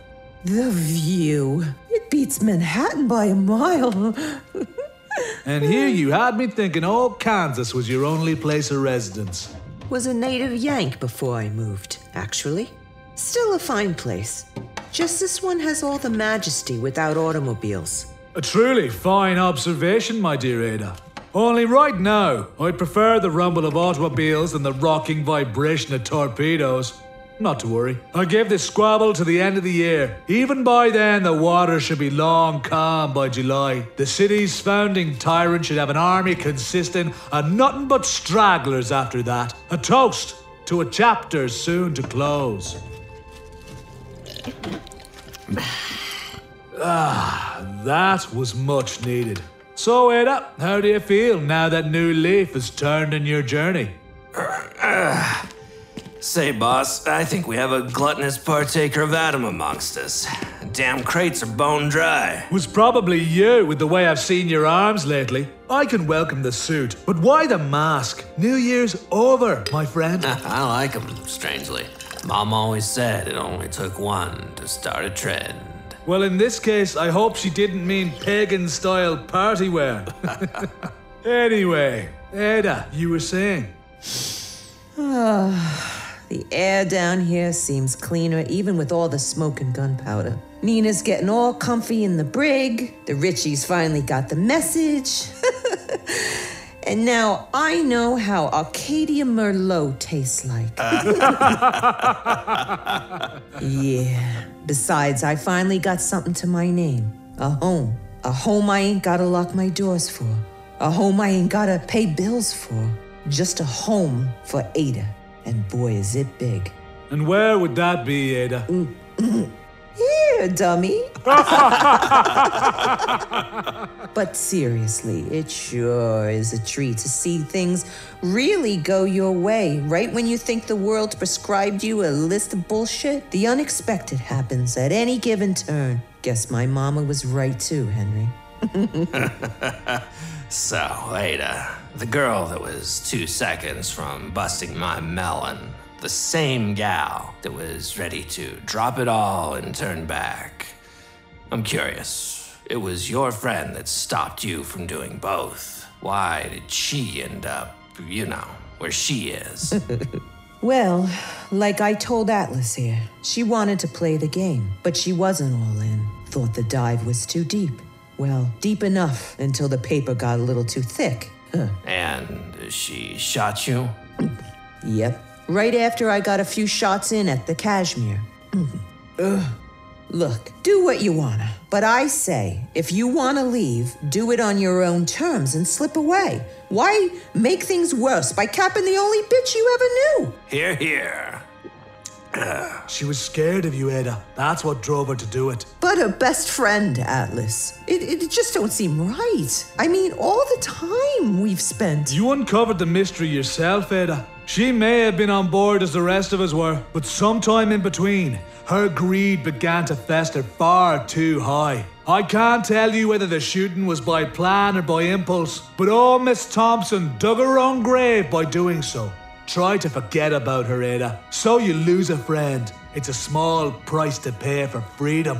The view. It beats Manhattan by a mile. And here you had me thinking old Kansas was your only place of residence. Was a native Yank before I moved, actually. Still a fine place. Just this one has all the majesty without automobiles. A truly fine observation, my dear Ada. Only right now, I prefer the rumble of automobiles and the rocking vibration of torpedoes. Not to worry. I give this squabble to the end of the year. Even by then, the water should be long calm by July. The city's founding tyrant should have an army consisting of nothing but stragglers after that. A toast to a chapter soon to close. Ah, that was much needed. So, Ada, how do you feel now that new leaf has turned in your journey? Say, boss, I think we have a gluttonous partaker of Adam amongst us. Damn crates are bone dry. Was probably you with the way I've seen your arms lately. I can welcome the suit, but why the mask? New Year's over, my friend. I like 'em, strangely. Mom always said it only took one to start a trend. Well, in this case, I hope she didn't mean pagan style party wear. anyway, Ada, you were saying. Ah, the air down here seems cleaner even with all the smoke and gunpowder. Nina's getting all comfy in the brig. The Richies finally got the message. and now I know how Arcadia Merlot tastes like. yeah. Besides, I finally got something to my name A home. A home I ain't gotta lock my doors for. A home I ain't gotta pay bills for. Just a home for Ada. And boy, is it big. And where would that be, Ada? Mm, mm. Here, dummy. but seriously, it sure is a treat to see things really go your way. Right when you think the world prescribed you a list of bullshit, the unexpected happens at any given turn. Guess my mama was right too, Henry. so, Ada, the girl that was two seconds from busting my melon, the same gal that was ready to drop it all and turn back. I'm curious. It was your friend that stopped you from doing both. Why did she end up, you know, where she is? Well, like I told Atlas here, she wanted to play the game, but she wasn't all in. Thought the dive was too deep. Well, deep enough until the paper got a little too thick. Huh. and she shot you? Yep. Right after I got a few shots in at the Kashmir. Mm-hmm. Ugh. Look, do what you wanna. But I say, if you wanna leave, do it on your own terms and slip away. Why make things worse by capping the only bitch you ever knew? Here, here. She was scared of you, Ada. That's what drove her to do it. But a best friend, Atlas. It, it just don't seem right. I mean, all the time we've spent. You uncovered the mystery yourself, Ada. She may have been on board as the rest of us were, but sometime in between, her greed began to fester far too high. I can't tell you whether the shooting was by plan or by impulse, but old Miss Thompson dug her own grave by doing so. Try to forget about her, Ada. So you lose a friend. It's a small price to pay for freedom.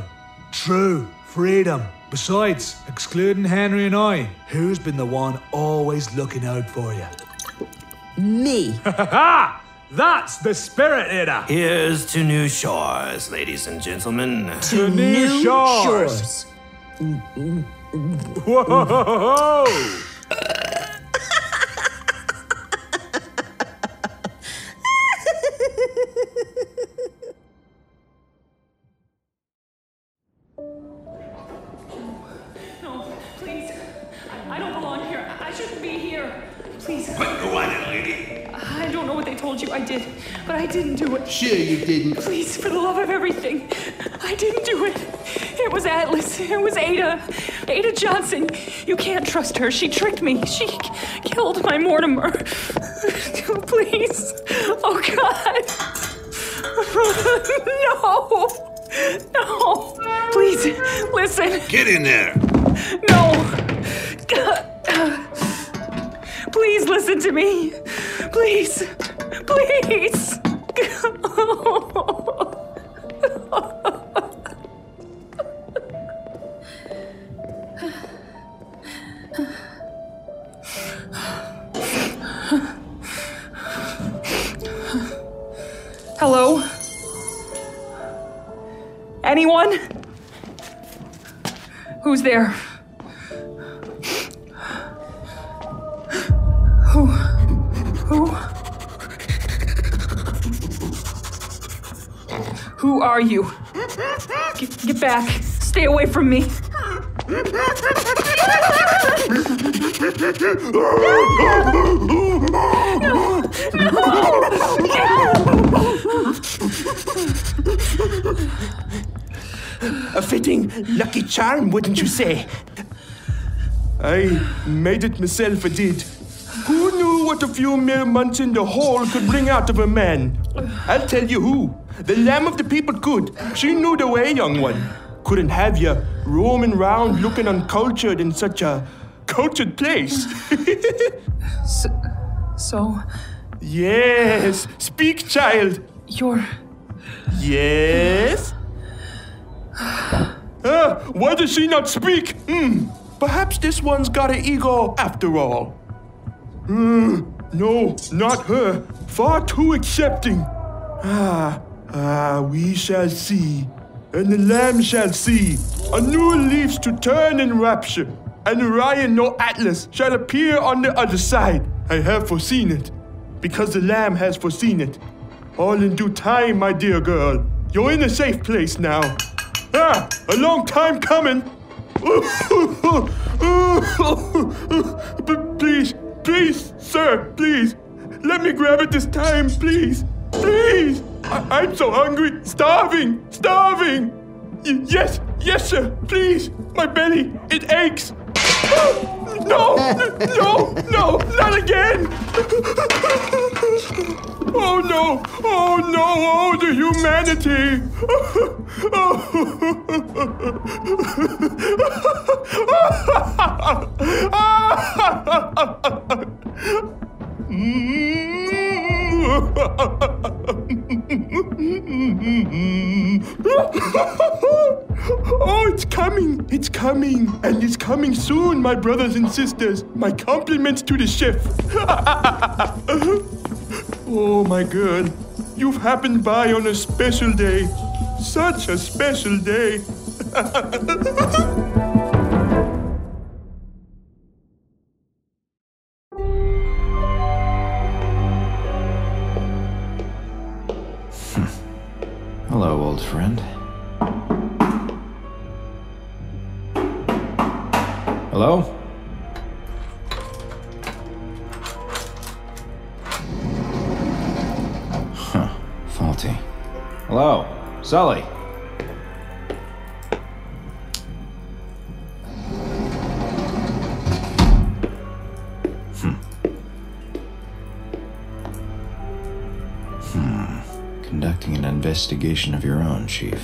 True, freedom. Besides, excluding Henry and I, who's been the one always looking out for you? Me. Ha ha! That's the spirit, Ada. Here's to new shores, ladies and gentlemen. To new shores. Whoa! But I didn't do it. Sure you didn't. Please, for the love of everything, I didn't do it. It was Atlas. It was Ada. Ada Johnson. You can't trust her. She tricked me. She k- killed my Mortimer. Please. Oh, God. no. No. Please, listen. Get in there. No. Please listen to me. Please. Please. Hello? Anyone? Who's there? Who? Who? Who are you? Get, get back. Stay away from me. A fitting lucky charm, wouldn't you say? I made it myself, I did. Who knew what a few mere months in the hole could bring out of a man? I'll tell you who. The Lamb of the People could. She knew the way, young one. Couldn't have you roaming round looking uncultured in such a cultured place. So, yes, speak, child. you're. Yes? Ah, why does she not speak? Hmm. Perhaps this one's got an ego after all. Hmm. No, not her. Far too accepting. Ah, ah, we shall see. And the lamb shall see. A new leaf to turn in rapture. And Orion no Atlas shall appear on the other side. I have foreseen it. Because the lamb has foreseen it. All in due time, my dear girl. You're in a safe place now. Ah, a long time coming. Please, please, sir, please. Let me grab it this time, please. Please. I- I'm so hungry. Starving. Starving. Y- yes, yes, sir. Please. My belly, it aches. No, no, no, not again. Oh no, oh no, oh the humanity. Oh, coming! And it's coming soon, my brothers and sisters! My compliments to the chef! oh, my girl. You've happened by on a special day. Such a special day. investigation of your own, Chief.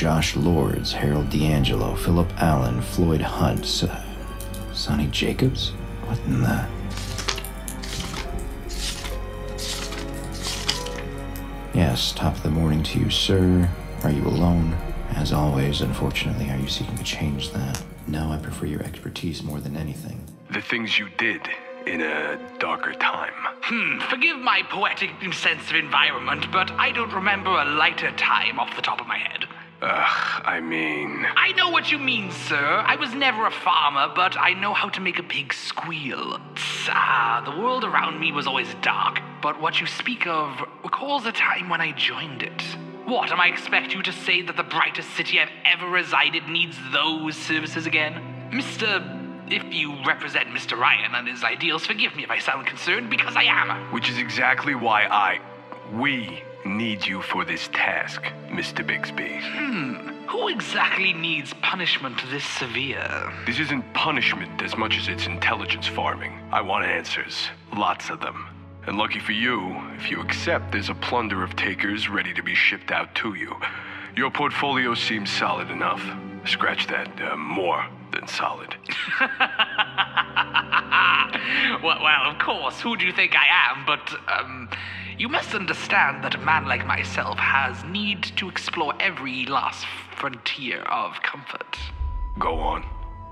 Josh Lords, Harold D'Angelo, Philip Allen, Floyd Hunt, S- Sonny Jacobs? What in the. Yes, top of the morning to you, sir. Are you alone? As always, unfortunately, are you seeking to change that? No, I prefer your expertise more than anything. The things you did in a darker time. Hmm, forgive my poetic sense of environment, but I don't remember a lighter time off the top of my head. Ugh, I mean. I know what you mean, sir. I was never a farmer, but I know how to make a pig squeal. Ah, the world around me was always dark, but what you speak of recalls a time when I joined it. What, am I expect you to say that the brightest city I've ever resided needs those services again? Mr. If you represent Mr. Ryan and his ideals, forgive me if I sound concerned, because I am. Which is exactly why I. We need you for this task, Mr. Bigsby. Hmm, who exactly needs punishment this severe? This isn't punishment as much as it's intelligence farming. I want answers. Lots of them. And lucky for you, if you accept, there's a plunder of takers ready to be shipped out to you. Your portfolio seems solid enough. Scratch that, uh, more than solid. well, well, of course, who do you think I am? But, um, you must understand that a man like myself has need to explore every last frontier of comfort. Go on.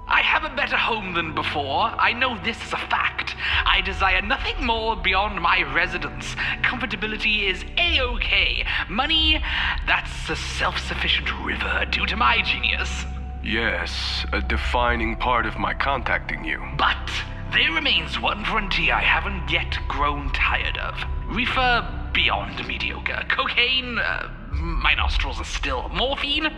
I have a better home than before. I know this is a fact. I desire nothing more beyond my residence. Comfortability is a okay. Money, that's a self sufficient river due to my genius. Yes, a defining part of my contacting you. But there remains one frontier I haven't yet grown tired of. Reefer beyond mediocre. Cocaine, uh, my nostrils are still. Morphine,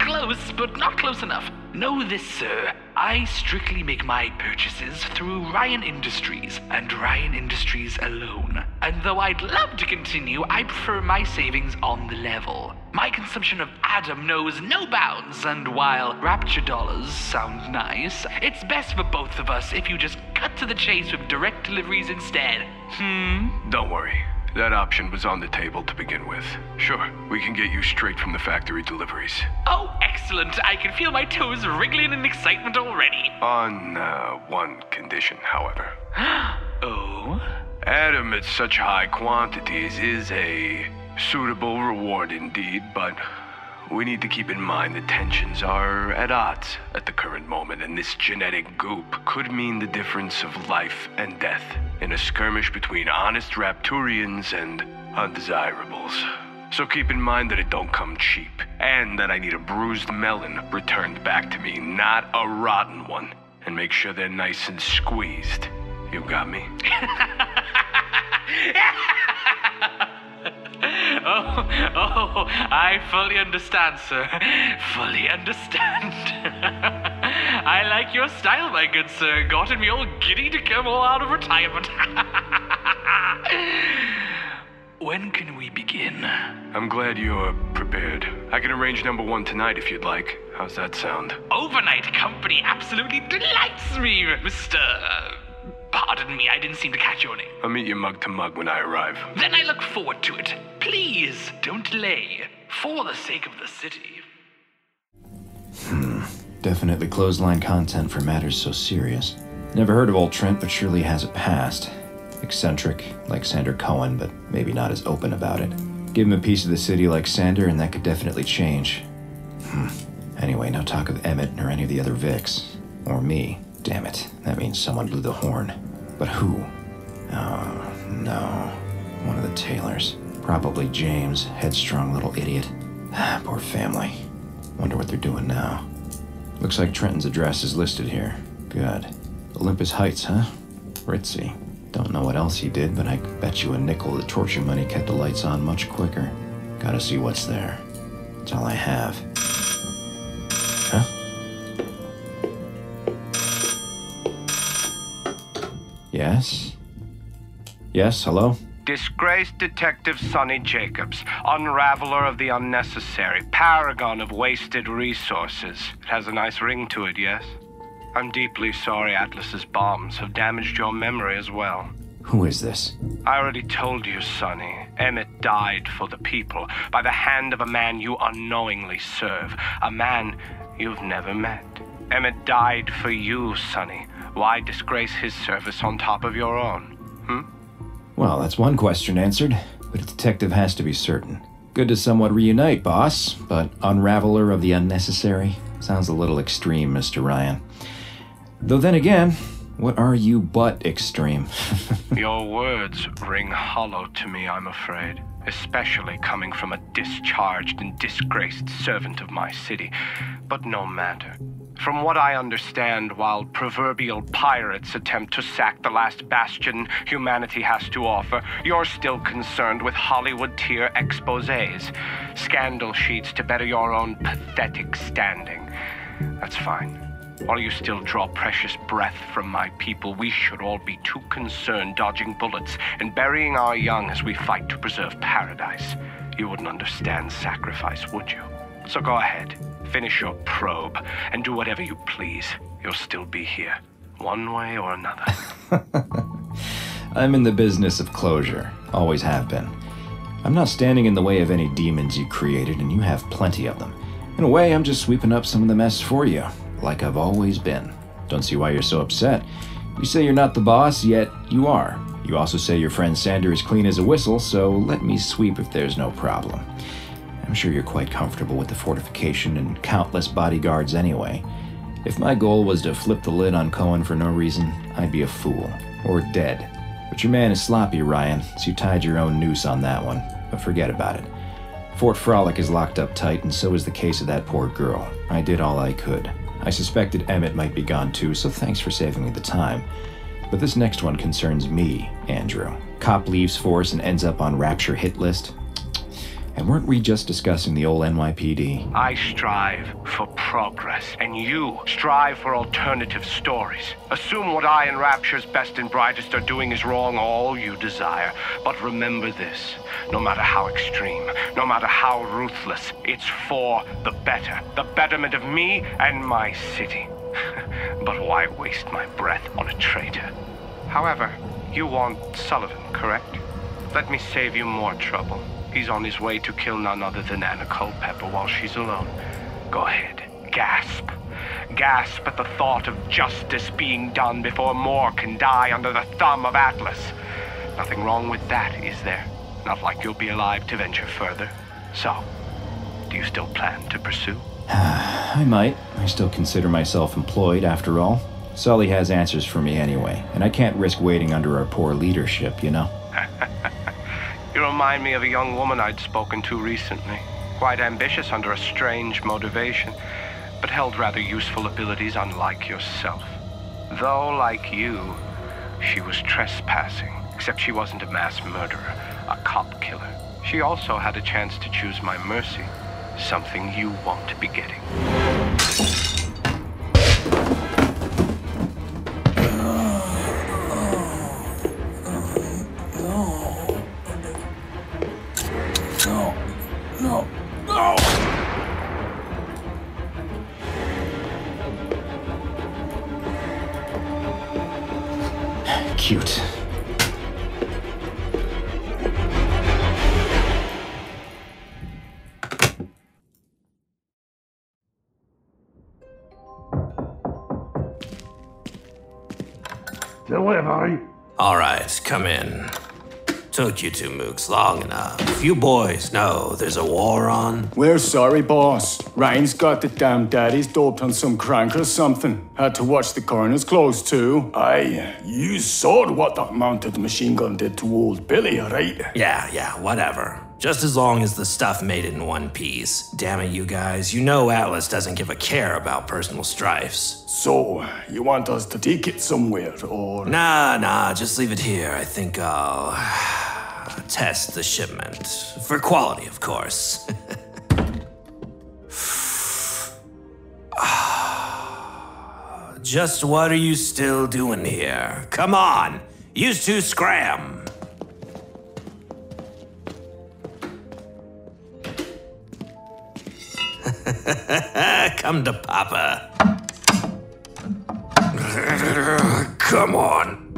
close, but not close enough. Know this, sir. I strictly make my purchases through Ryan Industries, and Ryan Industries alone. And though I'd love to continue, I prefer my savings on the level. My consumption of Adam knows no bounds, and while Rapture dollars sound nice, it's best for both of us if you just cut to the chase with direct deliveries instead. Hmm? Don't worry. That option was on the table to begin with. Sure, we can get you straight from the factory deliveries. Oh, excellent. I can feel my toes wriggling in excitement already. On uh, one condition, however. oh? Adam at such high quantities is a suitable reward indeed, but we need to keep in mind the tensions are at odds at the current moment, and this genetic goop could mean the difference of life and death in a skirmish between honest Rapturians and undesirables. So keep in mind that it don't come cheap, and that I need a bruised melon returned back to me, not a rotten one. And make sure they're nice and squeezed. You got me? Oh, oh, I fully understand, sir. Fully understand. I like your style, my good sir. Gotten me all giddy to come all out of retirement. when can we begin? I'm glad you're prepared. I can arrange number one tonight if you'd like. How's that sound? Overnight company absolutely delights me, Mr. Pardon me, I didn't seem to catch your name. I'll meet you mug to mug when I arrive. Then I look forward to it. Please don't delay. For the sake of the city. Hmm. Definitely clothesline content for matters so serious. Never heard of old Trent, but surely has a past. Eccentric, like Sander Cohen, but maybe not as open about it. Give him a piece of the city like Sander, and that could definitely change. Hmm. Anyway, no talk of Emmett or any of the other Vics. Or me. Damn it. That means someone blew the horn. But who? Oh, no. One of the Taylors. Probably James, headstrong little idiot. Poor family. Wonder what they're doing now. Looks like Trenton's address is listed here. Good. Olympus Heights, huh? Ritzy. Don't know what else he did, but I bet you a nickel the torture money kept the lights on much quicker. Gotta see what's there. That's all I have. Yes? Yes, hello? Disgraced Detective Sonny Jacobs, unraveler of the unnecessary, paragon of wasted resources. It has a nice ring to it, yes? I'm deeply sorry Atlas's bombs have damaged your memory as well. Who is this? I already told you, Sonny. Emmett died for the people by the hand of a man you unknowingly serve, a man you've never met. Emmett died for you, Sonny. Why disgrace his service on top of your own? Hmm? Well, that's one question answered, but a detective has to be certain. Good to somewhat reunite, boss, but unraveler of the unnecessary sounds a little extreme, Mr. Ryan. Though then again, what are you but extreme? Your words ring hollow to me, I'm afraid, especially coming from a discharged and disgraced servant of my city. But no matter. From what I understand, while proverbial pirates attempt to sack the last bastion humanity has to offer, you're still concerned with Hollywood tier exposes, scandal sheets to better your own pathetic standing. That's fine. While you still draw precious breath from my people, we should all be too concerned dodging bullets and burying our young as we fight to preserve paradise. You wouldn't understand sacrifice, would you? So go ahead, finish your probe, and do whatever you please. You'll still be here, one way or another. I'm in the business of closure, always have been. I'm not standing in the way of any demons you created, and you have plenty of them. In a way, I'm just sweeping up some of the mess for you, like I've always been. Don't see why you're so upset. You say you're not the boss, yet you are. You also say your friend Sander is clean as a whistle, so let me sweep if there's no problem. I'm sure you're quite comfortable with the fortification and countless bodyguards anyway. If my goal was to flip the lid on Cohen for no reason, I'd be a fool. Or dead. But your man is sloppy, Ryan, so you tied your own noose on that one. But forget about it. Fort Frolic is locked up tight, and so is the case of that poor girl. I did all I could. I suspected Emmett might be gone too, so thanks for saving me the time. But this next one concerns me, Andrew. Cop leaves force and ends up on Rapture hit list. And weren't we just discussing the old NYPD? I strive for progress, and you strive for alternative stories. Assume what I and Rapture's best and brightest are doing is wrong, all you desire. But remember this no matter how extreme, no matter how ruthless, it's for the better, the betterment of me and my city. but why waste my breath on a traitor? However, you want Sullivan, correct? Let me save you more trouble. He's on his way to kill none other than Anna Culpepper while she's alone. Go ahead, gasp. Gasp at the thought of justice being done before more can die under the thumb of Atlas. Nothing wrong with that, is there? Not like you'll be alive to venture further. So, do you still plan to pursue? I might. I still consider myself employed, after all. Sully has answers for me anyway, and I can't risk waiting under our poor leadership, you know? You remind me of a young woman I'd spoken to recently. Quite ambitious under a strange motivation, but held rather useful abilities unlike yourself. Though, like you, she was trespassing, except she wasn't a mass murderer, a cop killer. She also had a chance to choose my mercy, something you won't be getting. Come in. Took you two mooks long enough. You boys know there's a war on. We're sorry, boss. Ryan's got the damn daddy's doped on some crank or something. Had to watch the coroner's close too. Aye, you saw what that mounted machine gun did to old Billy, right? Yeah, yeah, whatever. Just as long as the stuff made it in one piece. Damn it, you guys. You know Atlas doesn't give a care about personal strifes. So, uh, you want us to take it somewhere, or. Nah, nah, just leave it here. I think I'll test the shipment. For quality, of course. Just what are you still doing here? Come on, you two scram. Come to Papa. Come on.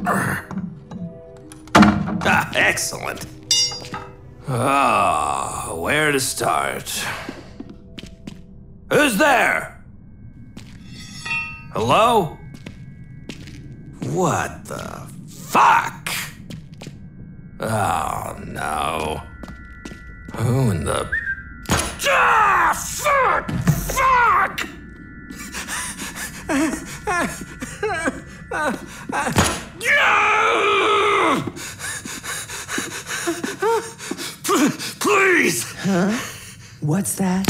Ah, excellent. Ah, where to start? Who's there? Hello? What the fuck? Oh no. Who in the. Ah, fuck! Fuck! Please! Huh? What's that?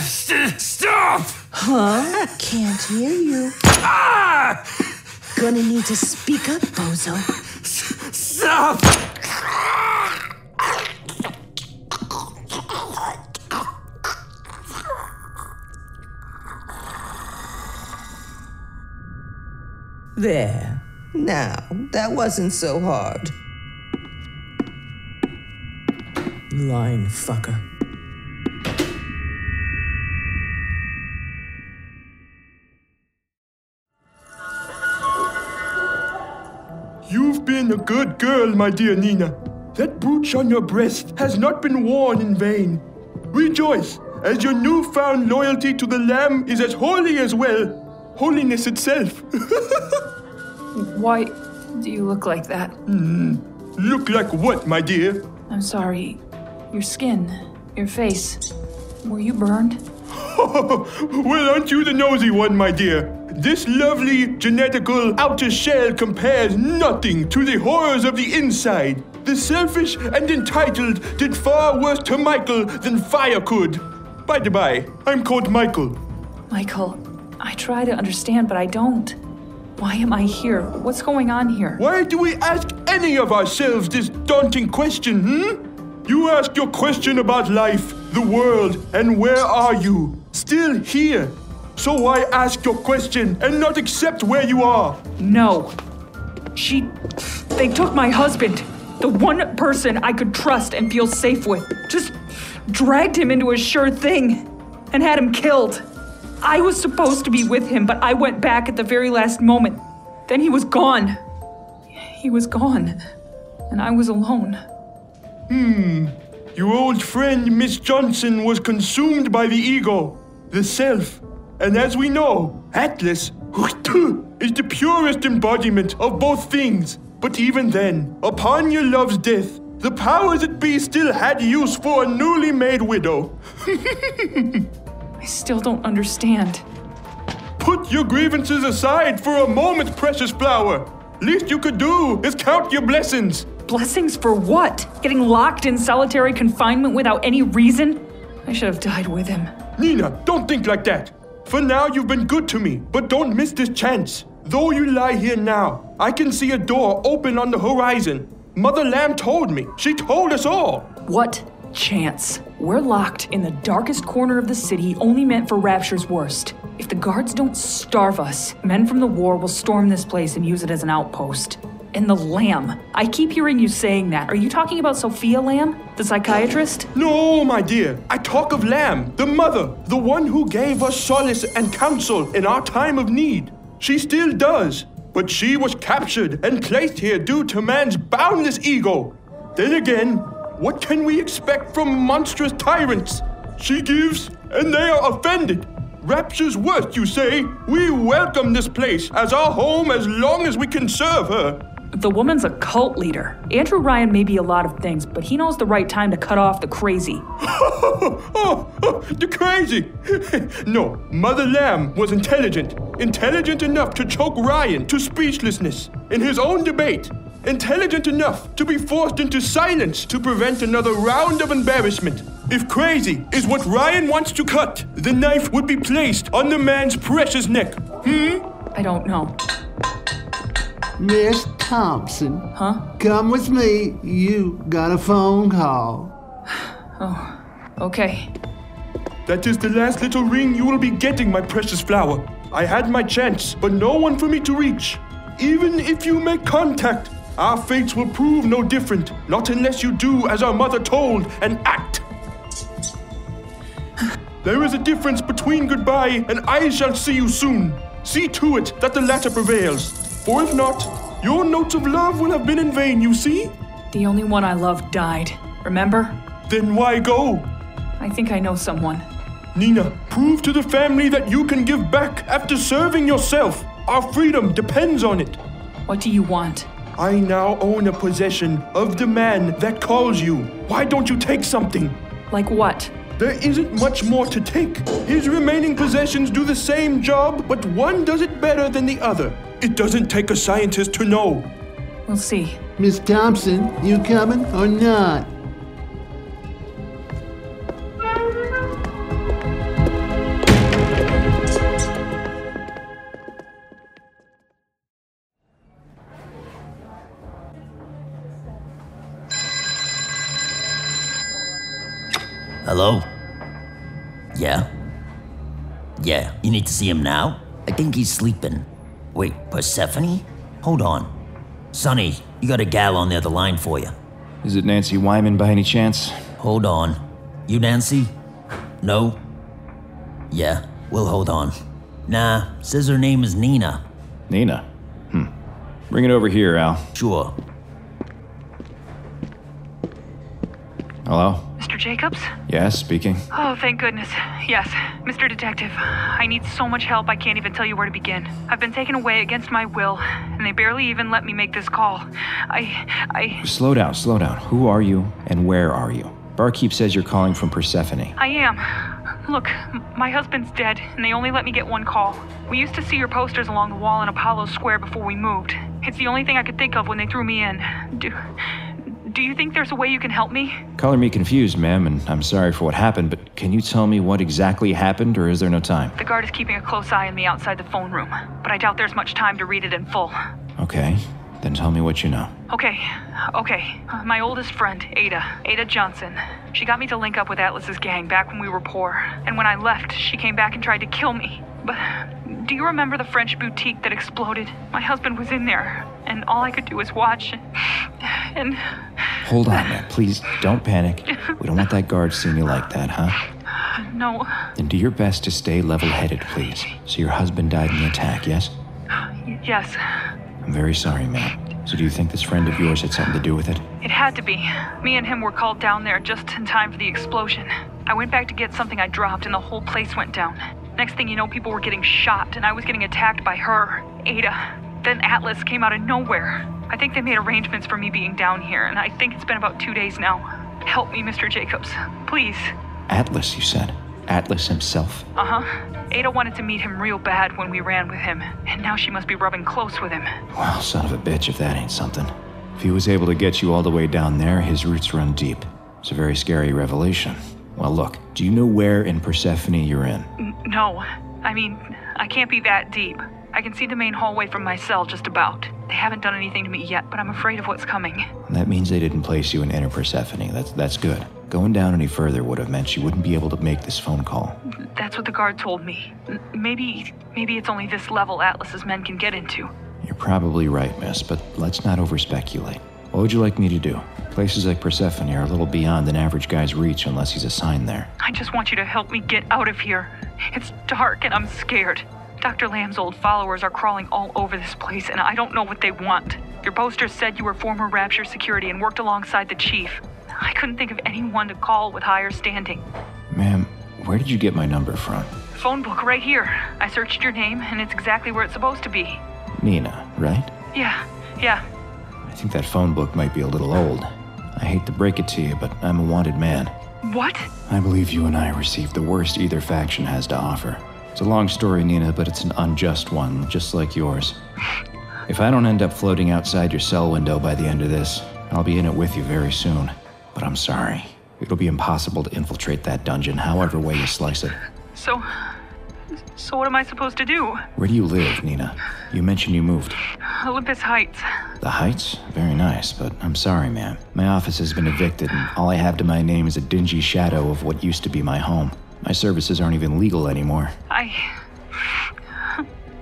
St- stop! Huh? Can't hear you. Ah! Gonna need to speak up, Bozo. Stop! There. Now, that wasn't so hard. Lying fucker. You've been a good girl, my dear Nina. That brooch on your breast has not been worn in vain. Rejoice, as your newfound loyalty to the Lamb is as holy as well. Holiness itself. Why do you look like that? Hmm. Look like what, my dear? I'm sorry. Your skin, your face. Were you burned? well, aren't you the nosy one, my dear? This lovely genetical outer shell compares nothing to the horrors of the inside. The selfish and entitled did far worse to Michael than fire could. By the by, I'm called Michael. Michael, I try to understand, but I don't. Why am I here? What's going on here? Why do we ask any of ourselves this daunting question, hmm? You ask your question about life, the world, and where are you? Still here. So why ask your question and not accept where you are? No. She. They took my husband. The one person I could trust and feel safe with. Just dragged him into a sure thing and had him killed. I was supposed to be with him, but I went back at the very last moment. Then he was gone. He was gone. and I was alone. Hmm. Your old friend, Miss Johnson, was consumed by the ego, the self. And as we know, Atlas is the purest embodiment of both things. But even then, upon your love's death, the powers that be still had use for a newly made widow. I still don't understand. Put your grievances aside for a moment, precious flower. Least you could do is count your blessings. Blessings for what? Getting locked in solitary confinement without any reason? I should have died with him. Nina, don't think like that. For now, you've been good to me, but don't miss this chance. Though you lie here now, I can see a door open on the horizon. Mother Lamb told me. She told us all. What chance? We're locked in the darkest corner of the city, only meant for Rapture's worst. If the guards don't starve us, men from the war will storm this place and use it as an outpost. And the Lamb. I keep hearing you saying that. Are you talking about Sophia Lamb, the psychiatrist? No, my dear. I talk of Lamb, the mother, the one who gave us solace and counsel in our time of need. She still does. But she was captured and placed here due to man's boundless ego. Then again, what can we expect from monstrous tyrants? She gives, and they are offended. Rapture's worst, you say? We welcome this place as our home as long as we can serve her. The woman's a cult leader. Andrew Ryan may be a lot of things, but he knows the right time to cut off the crazy. oh, oh, the crazy! no, Mother Lamb was intelligent. Intelligent enough to choke Ryan to speechlessness in his own debate. Intelligent enough to be forced into silence to prevent another round of embarrassment. If crazy is what Ryan wants to cut, the knife would be placed on the man's precious neck. Hmm? I don't know. Miss Thompson. Huh? Come with me. You got a phone call. Oh, okay. That is the last little ring you will be getting, my precious flower. I had my chance, but no one for me to reach. Even if you make contact, our fates will prove no different, not unless you do as our mother told and act. There is a difference between goodbye and I shall see you soon. See to it that the latter prevails. For if not, your notes of love will have been in vain, you see? The only one I loved died. Remember? Then why go? I think I know someone. Nina, prove to the family that you can give back after serving yourself. Our freedom depends on it. What do you want? I now own a possession of the man that calls you. Why don't you take something? Like what? There isn't much more to take. His remaining possessions do the same job, but one does it better than the other. It doesn't take a scientist to know. We'll see. Miss Thompson, you coming or not? Hello? Yeah? Yeah, you need to see him now? I think he's sleeping. Wait, Persephone? Hold on. Sonny, you got a gal on the other line for you. Is it Nancy Wyman by any chance? Hold on. You Nancy? No? Yeah, we'll hold on. Nah, says her name is Nina. Nina? Hmm. Bring it over here, Al. Sure. Hello? Mr. Jacobs? Yes, speaking. Oh, thank goodness. Yes, Mr. Detective. I need so much help I can't even tell you where to begin. I've been taken away against my will, and they barely even let me make this call. I. I. Slow down, slow down. Who are you and where are you? Barkeep says you're calling from Persephone. I am. Look, my husband's dead, and they only let me get one call. We used to see your posters along the wall in Apollo Square before we moved. It's the only thing I could think of when they threw me in. Do. Do you think there's a way you can help me? Color me confused, ma'am, and I'm sorry for what happened, but can you tell me what exactly happened, or is there no time? The guard is keeping a close eye on me outside the phone room, but I doubt there's much time to read it in full. Okay, then tell me what you know. Okay, okay. Uh, My oldest friend, Ada, Ada Johnson. She got me to link up with Atlas's gang back when we were poor. And when I left, she came back and tried to kill me. But do you remember the French boutique that exploded? My husband was in there, and all I could do was watch. And Hold on, ma'am. Please don't panic. We don't want that guard seeing you like that, huh? no, Then do your best to stay level headed, please. So your husband died in the attack, yes? yes. I'm very sorry, ma'am. So do you think this friend of yours had something to do with it? It had to be. Me and him were called down there just in time for the explosion. I went back to get something I dropped, and the whole place went down. Next thing you know, people were getting shot, and I was getting attacked by her, Ada. Then Atlas came out of nowhere. I think they made arrangements for me being down here, and I think it's been about two days now. Help me, Mr. Jacobs. Please. Atlas, you said. Atlas himself. Uh huh. Ada wanted to meet him real bad when we ran with him, and now she must be rubbing close with him. Well, son of a bitch, if that ain't something. If he was able to get you all the way down there, his roots run deep. It's a very scary revelation. Well, look, do you know where in Persephone you're in? No. I mean, I can't be that deep. I can see the main hallway from my cell just about. They haven't done anything to me yet, but I'm afraid of what's coming. That means they didn't place you in Inner Persephone. That's, that's good. Going down any further would have meant you wouldn't be able to make this phone call. That's what the guard told me. Maybe, maybe it's only this level Atlas's men can get into. You're probably right, miss, but let's not overspeculate. What would you like me to do? Places like Persephone are a little beyond an average guy's reach unless he's assigned there. I just want you to help me get out of here. It's dark and I'm scared. Dr. Lamb's old followers are crawling all over this place, and I don't know what they want. Your posters said you were former Rapture security and worked alongside the chief. I couldn't think of anyone to call with higher standing. Ma'am, where did you get my number from? Phone book right here. I searched your name, and it's exactly where it's supposed to be. Nina, right? Yeah, yeah. I think that phone book might be a little old. I hate to break it to you, but I'm a wanted man. What? I believe you and I received the worst either faction has to offer. It's a long story, Nina, but it's an unjust one, just like yours. If I don't end up floating outside your cell window by the end of this, I'll be in it with you very soon. But I'm sorry. It'll be impossible to infiltrate that dungeon, however way you slice it. So. So, what am I supposed to do? Where do you live, Nina? You mentioned you moved. Olympus Heights. The Heights? Very nice, but I'm sorry, ma'am. My office has been evicted, and all I have to my name is a dingy shadow of what used to be my home. My services aren't even legal anymore. I.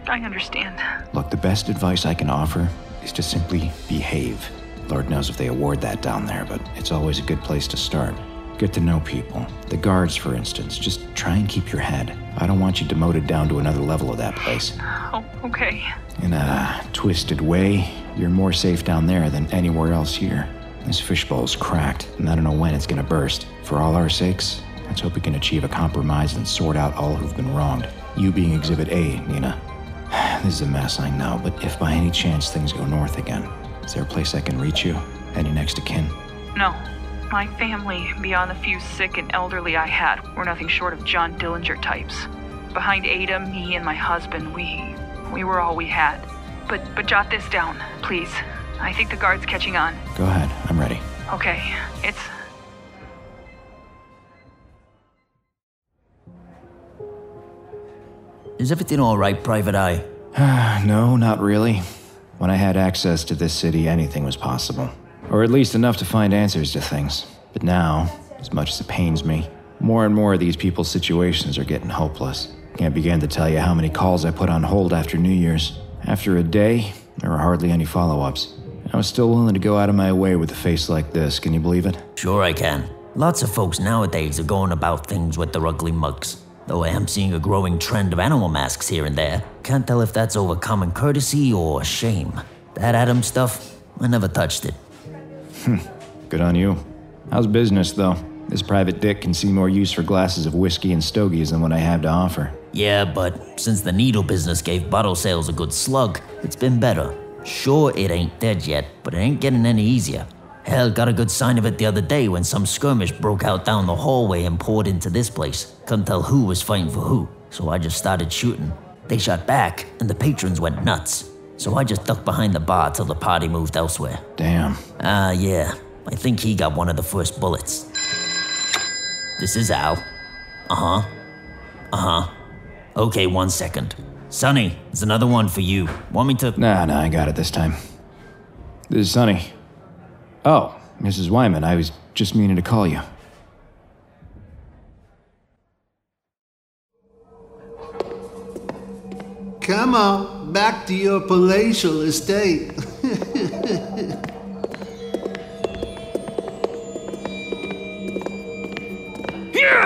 I understand. Look, the best advice I can offer is to simply behave. Lord knows if they award that down there, but it's always a good place to start. Get to know people. The guards, for instance. Just try and keep your head. I don't want you demoted down to another level of that place. Oh, okay. In a twisted way, you're more safe down there than anywhere else here. This fishbowl's cracked, and I don't know when it's gonna burst. For all our sakes, let's hope we can achieve a compromise and sort out all who've been wronged. You being Exhibit A, Nina. This is a mess, I know, but if by any chance things go north again, is there a place I can reach you? Any next of kin? No. My family, beyond the few sick and elderly I had, were nothing short of John Dillinger types. Behind Ada, me, and my husband, we. we were all we had. But, but jot this down, please. I think the guard's catching on. Go ahead, I'm ready. Okay, it's. Is everything all right, Private Eye? no, not really. When I had access to this city, anything was possible. Or at least enough to find answers to things. But now, as much as it pains me, more and more of these people's situations are getting hopeless. Can't begin to tell you how many calls I put on hold after New Year's. After a day, there were hardly any follow ups. I was still willing to go out of my way with a face like this, can you believe it? Sure, I can. Lots of folks nowadays are going about things with their ugly mugs. Though I am seeing a growing trend of animal masks here and there. Can't tell if that's over common courtesy or shame. That Adam stuff, I never touched it. Good on you. How's business, though? This private dick can see more use for glasses of whiskey and stogies than what I have to offer. Yeah, but since the needle business gave bottle sales a good slug, it's been better. Sure, it ain't dead yet, but it ain't getting any easier. Hell, got a good sign of it the other day when some skirmish broke out down the hallway and poured into this place. Couldn't tell who was fighting for who, so I just started shooting. They shot back, and the patrons went nuts. So I just ducked behind the bar till the party moved elsewhere. Damn. Ah, uh, yeah. I think he got one of the first bullets. This is Al. Uh huh. Uh huh. Okay, one second. Sonny, it's another one for you. Want me to. Nah, nah, I got it this time. This is Sonny. Oh, Mrs. Wyman, I was just meaning to call you. Come on, back to your palatial estate.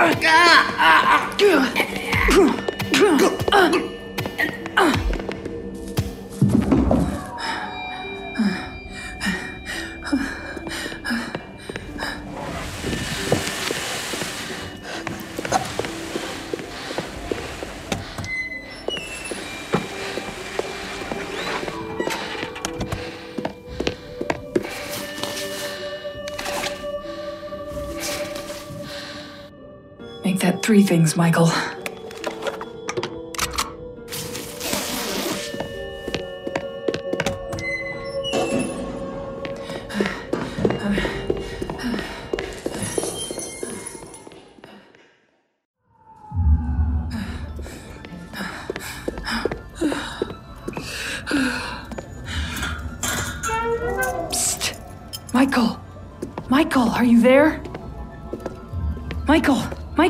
Ah, ah, ah. Three things, Michael.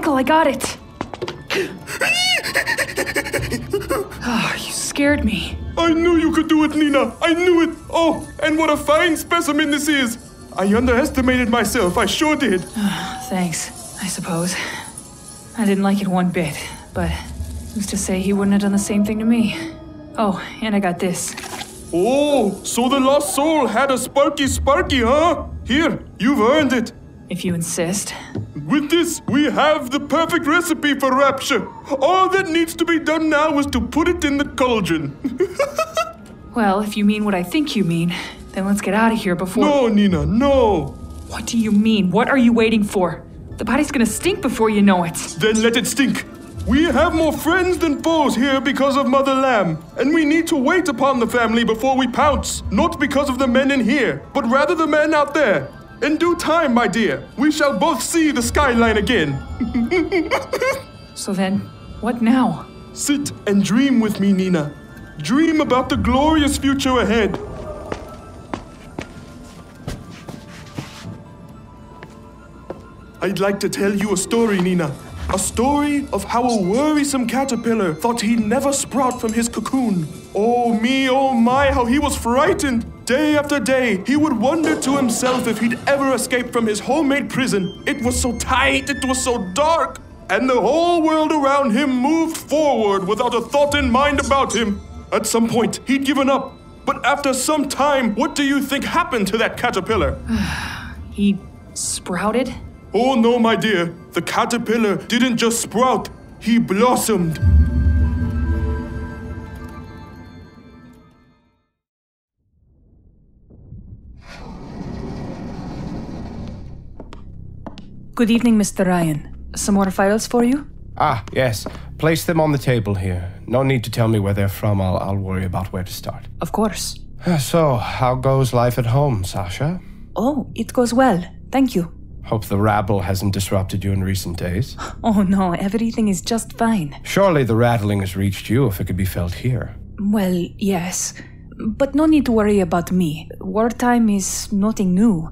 Michael, I got it! Oh, you scared me. I knew you could do it, Nina. I knew it. Oh, and what a fine specimen this is. I underestimated myself. I sure did. Ah, thanks, I suppose. I didn't like it one bit, but who's to say he wouldn't have done the same thing to me? Oh, and I got this. Oh, so the lost soul had a sparky sparky, huh? Here, you've earned it. If you insist. With this, we have the perfect recipe for rapture. All that needs to be done now is to put it in the cauldron. Well, if you mean what I think you mean, then let's get out of here before. No, Nina, no. What do you mean? What are you waiting for? The body's gonna stink before you know it. Then let it stink. We have more friends than foes here because of Mother Lamb, and we need to wait upon the family before we pounce, not because of the men in here, but rather the men out there. In due time, my dear, we shall both see the skyline again. So then, what now? Sit and dream with me, Nina. Dream about the glorious future ahead. I'd like to tell you a story, Nina. A story of how a worrisome caterpillar thought he'd never sprout from his cocoon. Oh me, oh my, how he was frightened. Day after day, he would wonder to himself if he'd ever escape from his homemade prison. It was so tight, it was so dark, and the whole world around him moved forward without a thought in mind about him. At some point, he'd given up. But after some time, what do you think happened to that caterpillar? He sprouted? Oh no, my dear. The caterpillar didn't just sprout, he blossomed. Good evening, Mr. Ryan. Some more files for you? Ah, yes. Place them on the table here. No need to tell me where they're from. I'll, I'll worry about where to start. Of course. So, how goes life at home, Sasha? Oh, it goes well. Thank you. Hope the rabble hasn't disrupted you in recent days. Oh no, everything is just fine. Surely the rattling has reached you if it could be felt here. Well, yes. But no need to worry about me. Wartime is nothing new.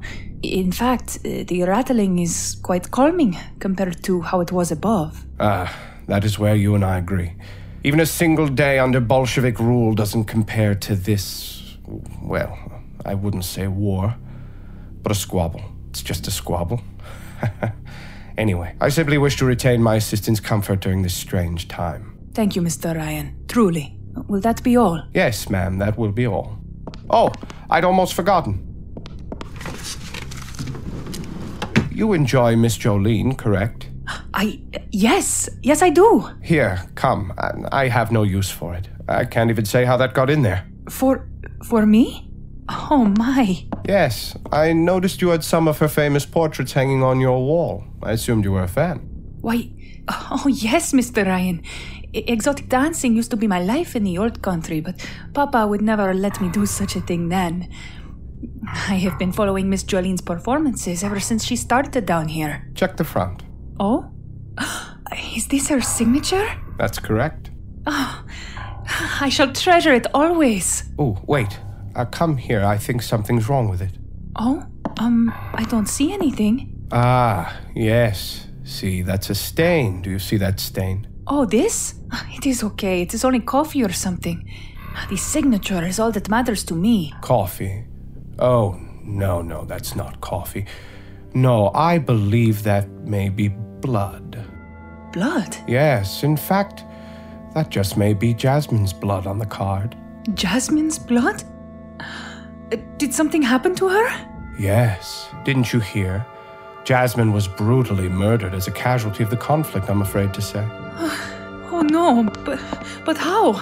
In fact, uh, the rattling is quite calming compared to how it was above. Ah, that is where you and I agree. Even a single day under Bolshevik rule doesn't compare to this. Well, I wouldn't say war, but a squabble. It's just a squabble. anyway, I simply wish to retain my assistant's comfort during this strange time. Thank you, Mr. Ryan. Truly. Will that be all? Yes, ma'am, that will be all. Oh, I'd almost forgotten. You enjoy Miss Jolene, correct? I. Yes, yes, I do. Here, come. I, I have no use for it. I can't even say how that got in there. For. for me? Oh my. Yes, I noticed you had some of her famous portraits hanging on your wall. I assumed you were a fan. Why. Oh, yes, Mr. Ryan. E- Exotic dancing used to be my life in the old country, but Papa would never let me do such a thing then. I have been following Miss Jolene's performances ever since she started down here. Check the front. Oh? Is this her signature? That's correct. Oh, I shall treasure it always. Oh, wait. Uh, come here. I think something's wrong with it. Oh? Um, I don't see anything. Ah, yes. See, that's a stain. Do you see that stain? Oh, this? It is okay. It is only coffee or something. The signature is all that matters to me. Coffee. Oh, no, no, that's not coffee. No, I believe that may be blood. Blood? Yes, in fact, that just may be Jasmine's blood on the card. Jasmine's blood? Did something happen to her? Yes, didn't you hear? Jasmine was brutally murdered as a casualty of the conflict, I'm afraid to say. Oh no, but, but how?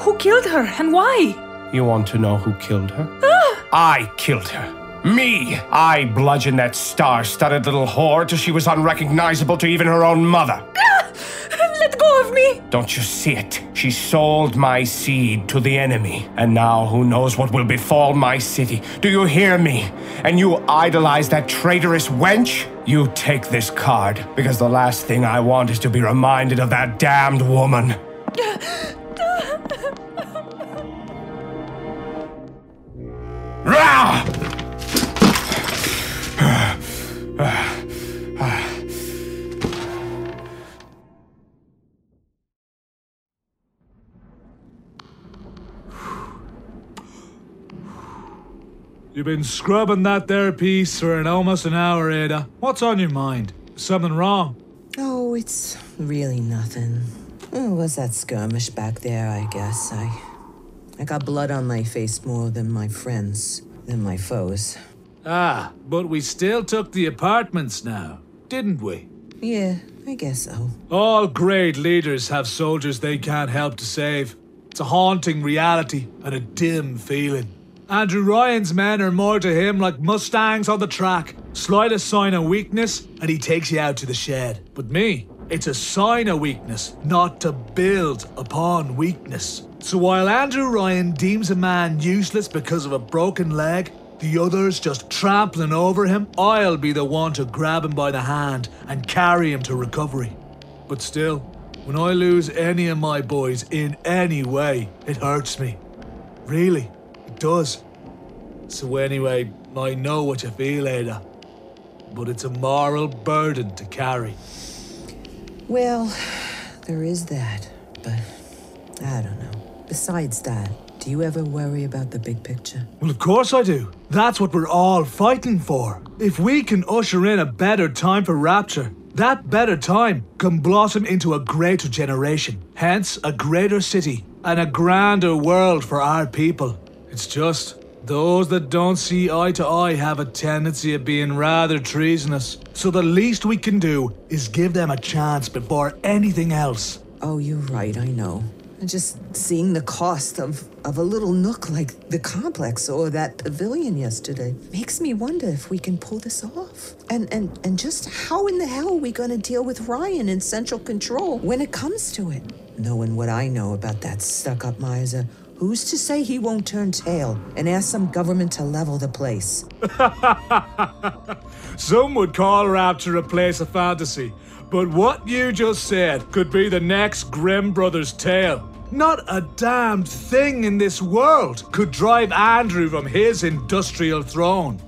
Who killed her and why? You want to know who killed her? I killed her. Me! I bludgeoned that star studded little whore till she was unrecognizable to even her own mother. horrible of me! Don't you see it? She sold my seed to the enemy, and now who knows what will befall my city? Do you hear me? And you idolize that traitorous wench? You take this card, because the last thing I want is to be reminded of that damned woman. You've been scrubbing that there piece for an almost an hour, Ada. What's on your mind? Something wrong? Oh, it's really nothing. It was that skirmish back there, I guess. I I got blood on my face more than my friends, than my foes. Ah, but we still took the apartments now, didn't we? Yeah, I guess so. All great leaders have soldiers they can't help to save. It's a haunting reality and a dim feeling. Andrew Ryan's men are more to him like mustangs on the track. Slightest sign of weakness, and he takes you out to the shed. But me, it's a sign of weakness, not to build upon weakness. So while Andrew Ryan deems a man useless because of a broken leg, the others just trampling over him, I'll be the one to grab him by the hand and carry him to recovery. But still, when I lose any of my boys in any way, it hurts me. Really, it does. So anyway, I know what you feel, Ada. But it's a moral burden to carry. Well, there is that, but I don't know. Besides that, do you ever worry about the big picture? Well, of course I do. That's what we're all fighting for. If we can usher in a better time for Rapture, that better time can blossom into a greater generation, hence a greater city and a grander world for our people. It's just those that don't see eye to eye have a tendency of being rather treasonous. So the least we can do is give them a chance before anything else. Oh, you're right, I know. Just seeing the cost of, of a little nook like the complex or that pavilion yesterday makes me wonder if we can pull this off. And and and just how in the hell are we gonna deal with Ryan in central control when it comes to it? Knowing what I know about that stuck-up miser, who's to say he won't turn tail and ask some government to level the place? Some would call Rapture a place of fantasy, but what you just said could be the next Grimm Brothers tale. Not a damned thing in this world could drive Andrew from his industrial throne.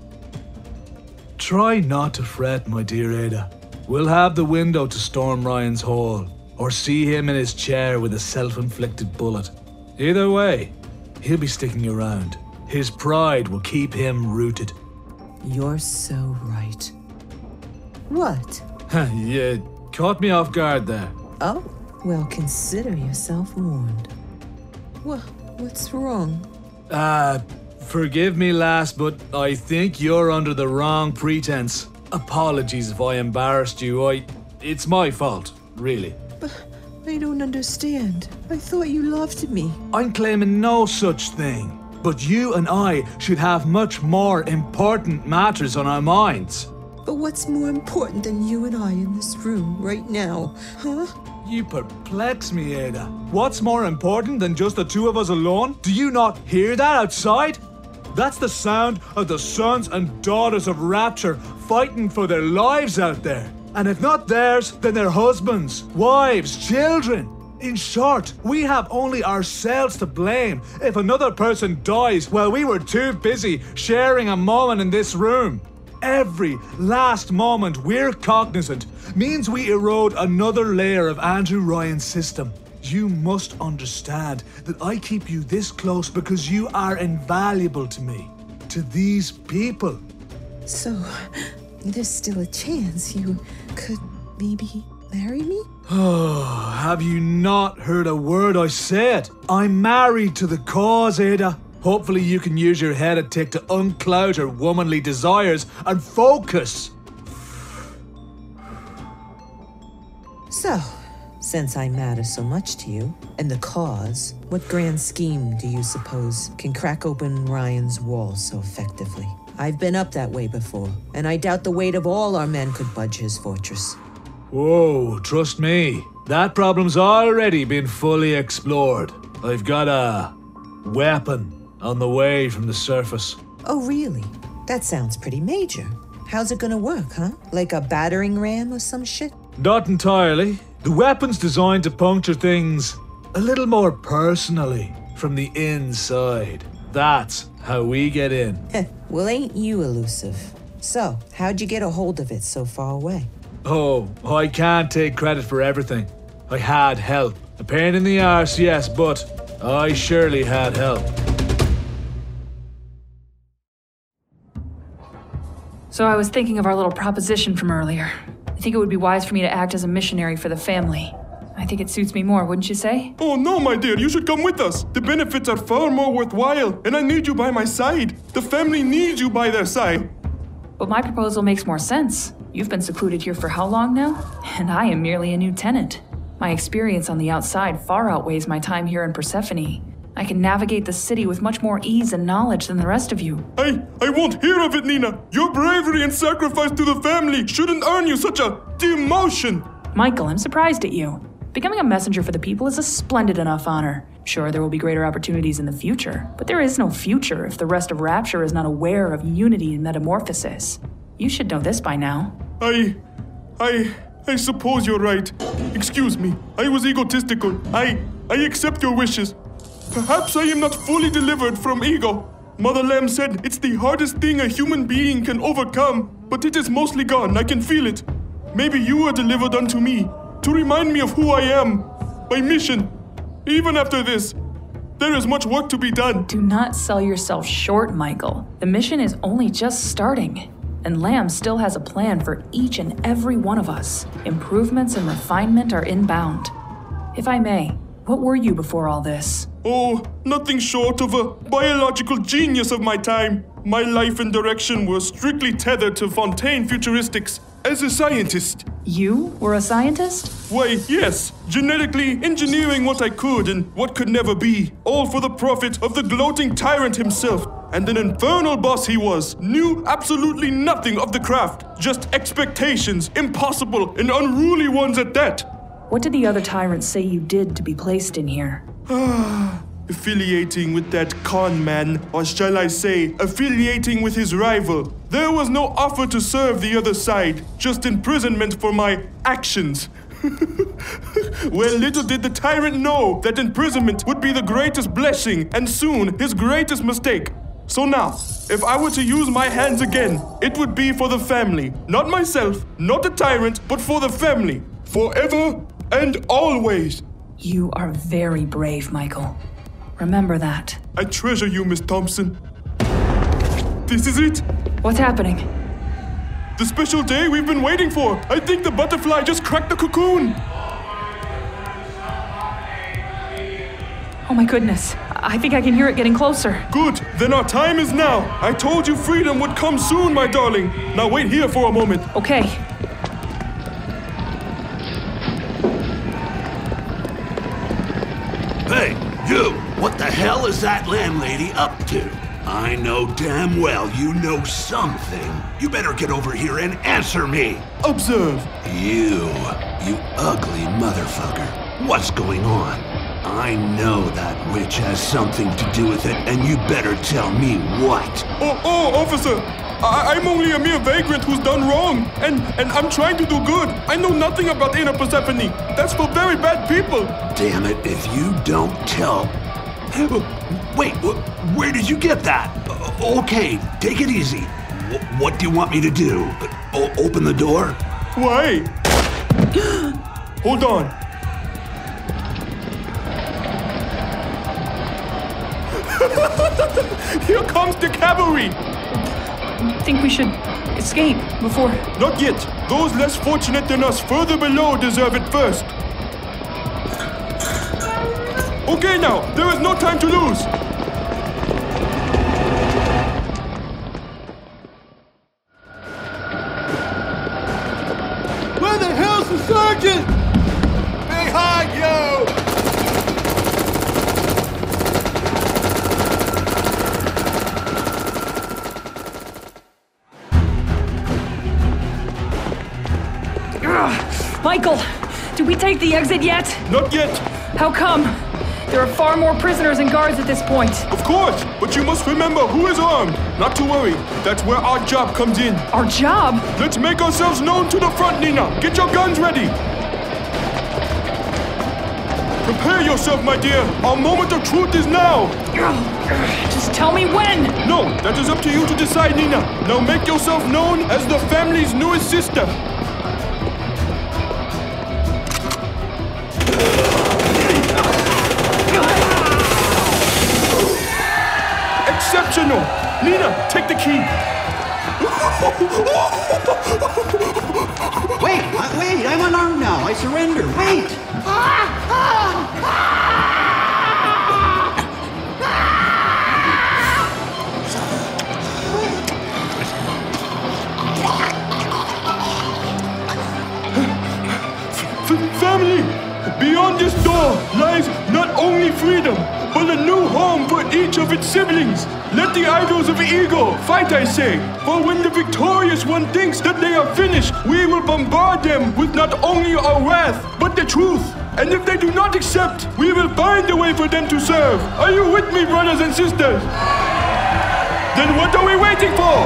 Try not to fret, my dear Ada. We'll have the window to storm Ryan's hall, or see him in his chair with a self inflicted bullet. Either way, he'll be sticking around. His pride will keep him rooted. You're so right. What? you caught me off guard there. Oh, well, consider yourself warned. What? What's wrong? Uh, forgive me, lass, but I think you're under the wrong pretense. Apologies if I embarrassed you. I. It's my fault, really. But I don't understand. I thought you loved me. I'm claiming no such thing. But you and I should have much more important matters on our minds. But what's more important than you and I in this room right now, huh? You perplex me, Ada. What's more important than just the two of us alone? Do you not hear that outside? That's the sound of the sons and daughters of Rapture fighting for their lives out there. And if not theirs, then their husbands, wives, children. In short, we have only ourselves to blame if another person dies while we were too busy sharing a moment in this room. Every last moment we're cognizant means we erode another layer of Andrew Ryan's system. You must understand that I keep you this close because you are invaluable to me, to these people. So, there's still a chance you could maybe marry me? Oh, have you not heard a word I said? I'm married to the cause, Ada. Hopefully, you can use your tick to uncloud your womanly desires and focus. So, since I matter so much to you, and the cause, what grand scheme do you suppose can crack open Ryan's wall so effectively? I've been up that way before, and I doubt the weight of all our men could budge his fortress. Whoa, trust me. That problem's already been fully explored. I've got a weapon on the way from the surface. Oh, really? That sounds pretty major. How's it gonna work, huh? Like a battering ram or some shit? Not entirely. The weapon's designed to puncture things a little more personally from the inside. That's how we get in. well, ain't you elusive? So, how'd you get a hold of it so far away? Oh, I can't take credit for everything. I had help. A pain in the arse, yes, but I surely had help. So I was thinking of our little proposition from earlier. I think it would be wise for me to act as a missionary for the family. I think it suits me more, wouldn't you say? Oh no, my dear, you should come with us. The benefits are far more worthwhile, and I need you by my side. The family needs you by their side. But my proposal makes more sense. You've been secluded here for how long now? And I am merely a new tenant. My experience on the outside far outweighs my time here in Persephone. I can navigate the city with much more ease and knowledge than the rest of you. I I won't hear of it, Nina. Your bravery and sacrifice to the family shouldn't earn you such a demotion. Michael, I'm surprised at you. Becoming a messenger for the people is a splendid enough honor. Sure, there will be greater opportunities in the future, but there is no future if the rest of Rapture is not aware of unity and metamorphosis. You should know this by now. I. I. I suppose you're right. Excuse me. I was egotistical. I. I accept your wishes. Perhaps I am not fully delivered from ego. Mother Lamb said it's the hardest thing a human being can overcome, but it is mostly gone. I can feel it. Maybe you are delivered unto me to remind me of who I am, my mission. Even after this, there is much work to be done. Do not sell yourself short, Michael. The mission is only just starting. And Lamb still has a plan for each and every one of us. Improvements and refinement are inbound. If I may, what were you before all this? Oh, nothing short of a biological genius of my time. My life and direction were strictly tethered to Fontaine futuristics. As a scientist. You were a scientist? Why, yes. Genetically engineering what I could and what could never be. All for the profit of the gloating tyrant himself. And an infernal boss he was. Knew absolutely nothing of the craft. Just expectations, impossible and unruly ones at that. What did the other tyrants say you did to be placed in here? affiliating with that con man, or shall I say, affiliating with his rival. There was no offer to serve the other side, just imprisonment for my actions. well, little did the tyrant know that imprisonment would be the greatest blessing and soon his greatest mistake. So now, if I were to use my hands again, it would be for the family. Not myself, not the tyrant, but for the family. Forever and always. You are very brave, Michael. Remember that. I treasure you, Miss Thompson. This is it? What's happening? The special day we've been waiting for. I think the butterfly just cracked the cocoon. Oh my goodness. I think I can hear it getting closer. Good. Then our time is now. I told you freedom would come soon, my darling. Now wait here for a moment. Okay. What the hell is that landlady up to? I know damn well you know something. You better get over here and answer me. Observe. You, you ugly motherfucker. What's going on? I know that witch has something to do with it, and you better tell me what. Oh, oh, officer! I- I'm only a mere vagrant who's done wrong, and and I'm trying to do good. I know nothing about Inner Persephone. That's for very bad people. Damn it! If you don't tell. Uh, wait, uh, where did you get that? Uh, okay, take it easy. What do you want me to do? Uh, o- open the door? Wait! Hold on. Here comes the cavalry! I Think we should escape before. Not yet. Those less fortunate than us further below deserve it first. Okay, now, there is no time to lose. Where the hell's the sergeant? Behind you! Michael, do Did we take the exit yet? Not yet. How come? There are far more prisoners and guards at this point. Of course, but you must remember who is armed. Not to worry. That's where our job comes in. Our job? Let's make ourselves known to the front, Nina. Get your guns ready. Prepare yourself, my dear. Our moment of truth is now. Just tell me when. No, that is up to you to decide, Nina. Now make yourself known as the family's newest sister. Exceptional! Nina, take the key. Wait, uh, wait, I'm unarmed now. I surrender. Wait! F- family! Beyond this door lies not only freedom, but a new home for each of its siblings. Let the idols of ego fight, I say. For when the victorious one thinks that they are finished, we will bombard them with not only our wrath, but the truth. And if they do not accept, we will find a way for them to serve. Are you with me, brothers and sisters? Then what are we waiting for?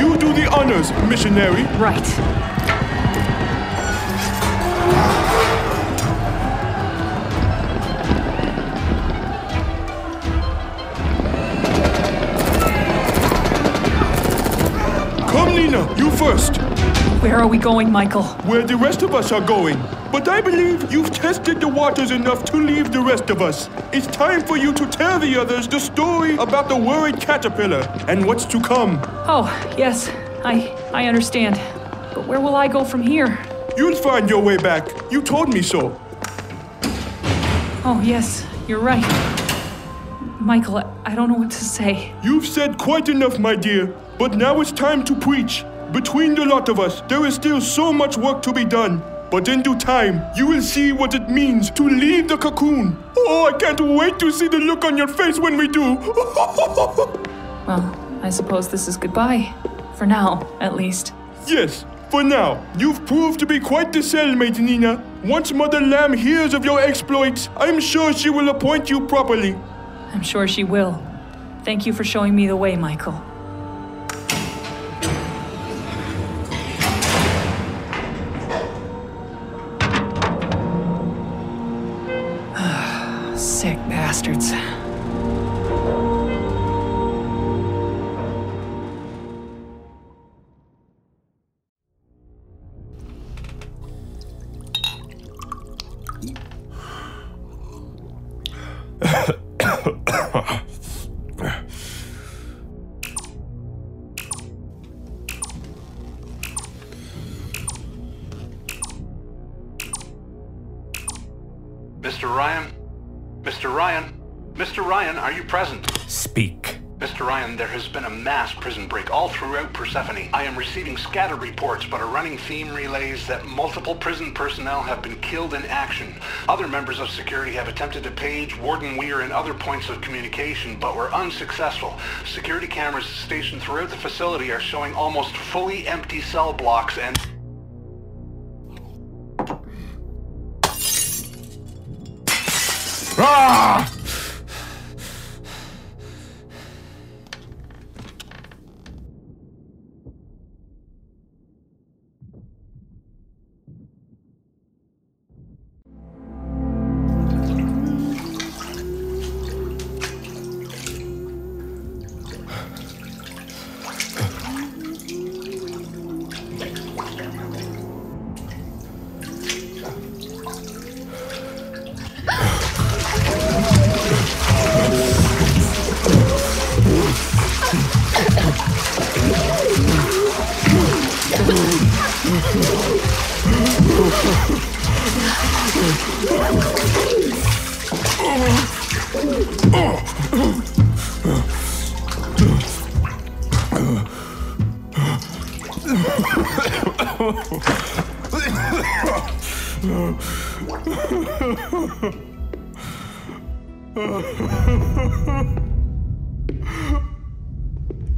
You do the honors, missionary. Right. Where are we going, Michael? Where the rest of us are going. But I believe you've tested the waters enough to leave the rest of us. It's time for you to tell the others the story about the worried caterpillar and what's to come. Oh, yes. I I understand. But where will I go from here? You'll find your way back. You told me so. Oh, yes. You're right. Michael, I, I don't know what to say. You've said quite enough, my dear. But now it's time to preach. Between the lot of us, there is still so much work to be done. But in due time, you will see what it means to leave the cocoon. Oh, I can't wait to see the look on your face when we do. Well, I suppose this is goodbye. For now, at least. yes, for now, you've proved to be quite the cellmate, Nina. Once Mother Lamb hears of your exploits, I'm sure she will appoint you properly. I'm sure she will. Thank you for showing me the way, Michael. There has been a mass prison break all throughout Persephone. I am receiving scattered reports, but a running theme relays that multiple prison personnel have been killed in action. Other members of security have attempted to page Warden Weir and other points of communication, but were unsuccessful. Security cameras stationed throughout the facility are showing almost fully empty cell blocks and... Ah!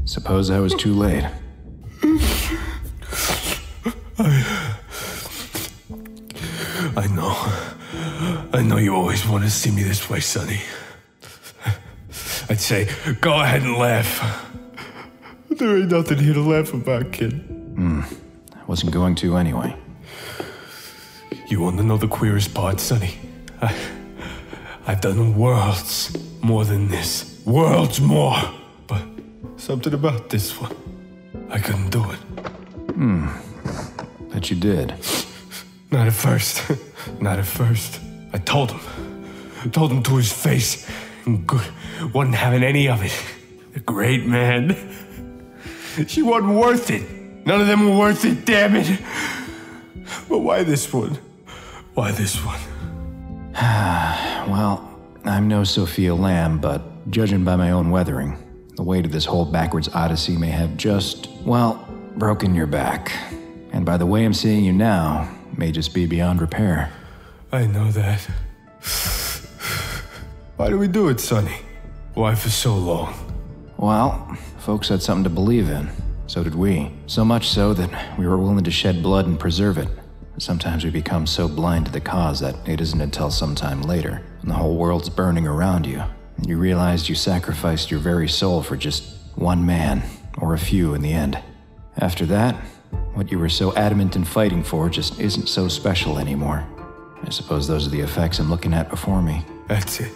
Suppose I was too late. Want to see me this way, Sonny. I'd say, go ahead and laugh. There ain't nothing here to laugh about, kid. Hmm. I wasn't going to anyway. You want to know the queerest part, Sonny? I, I've done worlds more than this. Worlds more. But something about this one, I couldn't do it. Hmm. Bet you did. Not at first. Not at first. I told him. Told him to his face. And good. Wasn't having any of it. A great man. She wasn't worth it. None of them were worth it, damn it. But why this one? Why this one? well, I'm no Sophia Lamb, but judging by my own weathering, the weight of this whole backwards odyssey may have just, well, broken your back. And by the way I'm seeing you now, may just be beyond repair. I know that. Why do we do it, Sonny? Why for so long? Well, folks had something to believe in. So did we. So much so that we were willing to shed blood and preserve it. Sometimes we become so blind to the cause that it isn't until sometime later, when the whole world's burning around you, and you realize you sacrificed your very soul for just one man, or a few in the end. After that, what you were so adamant in fighting for just isn't so special anymore. I suppose those are the effects I'm looking at before me. That's it.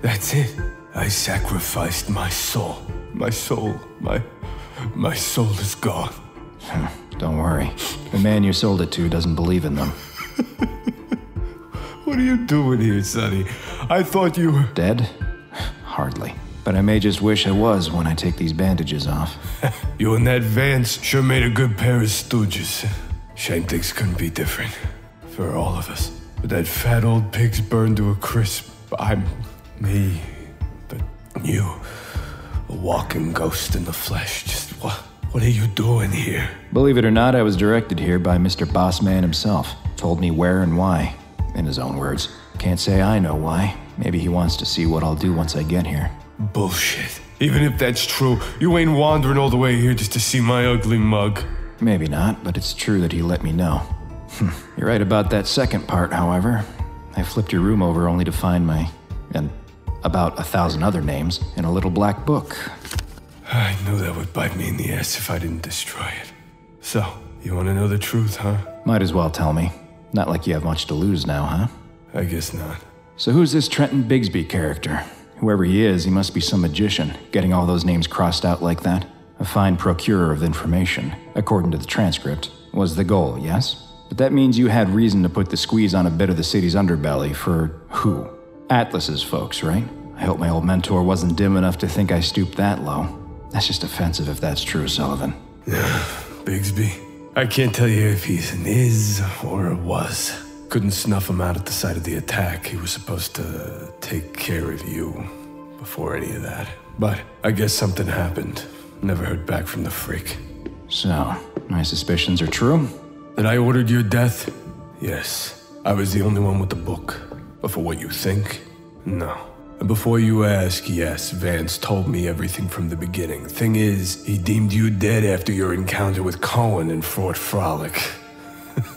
That's it. I sacrificed my soul. My soul. My. My soul is gone. Don't worry. The man you sold it to doesn't believe in them. What are you doing here, Sonny? I thought you were. Dead? Hardly. But I may just wish I was when I take these bandages off. You and that Vance sure made a good pair of stooges. Shame things couldn't be different. For all of us. But that fat old pig's burned to a crisp. I'm me. But you. A walking ghost in the flesh. Just what? What are you doing here? Believe it or not, I was directed here by Mr. Bossman himself. Told me where and why. In his own words. Can't say I know why. Maybe he wants to see what I'll do once I get here. Bullshit. Even if that's true, you ain't wandering all the way here just to see my ugly mug. Maybe not, but it's true that he let me know. Hmm. You're right about that second part, however. I flipped your room over only to find my. and about a thousand other names in a little black book. I knew that would bite me in the ass if I didn't destroy it. So, you want to know the truth, huh? Might as well tell me. Not like you have much to lose now, huh? I guess not. So, who's this Trenton Bigsby character? Whoever he is, he must be some magician, getting all those names crossed out like that. A fine procurer of information, according to the transcript, was the goal, yes? But that means you had reason to put the squeeze on a bit of the city's underbelly for who? Atlas's folks, right? I hope my old mentor wasn't dim enough to think I stooped that low. That's just offensive if that's true, Sullivan. Yeah, Bigsby. I can't tell you if he's an is or a was. Couldn't snuff him out at the site of the attack. He was supposed to take care of you before any of that. But I guess something happened. Never heard back from the freak. So, my suspicions are true? That I ordered your death? Yes. I was the only one with the book. But for what you think? No. And before you ask, yes, Vance told me everything from the beginning. Thing is, he deemed you dead after your encounter with Cohen in Fort Frolic.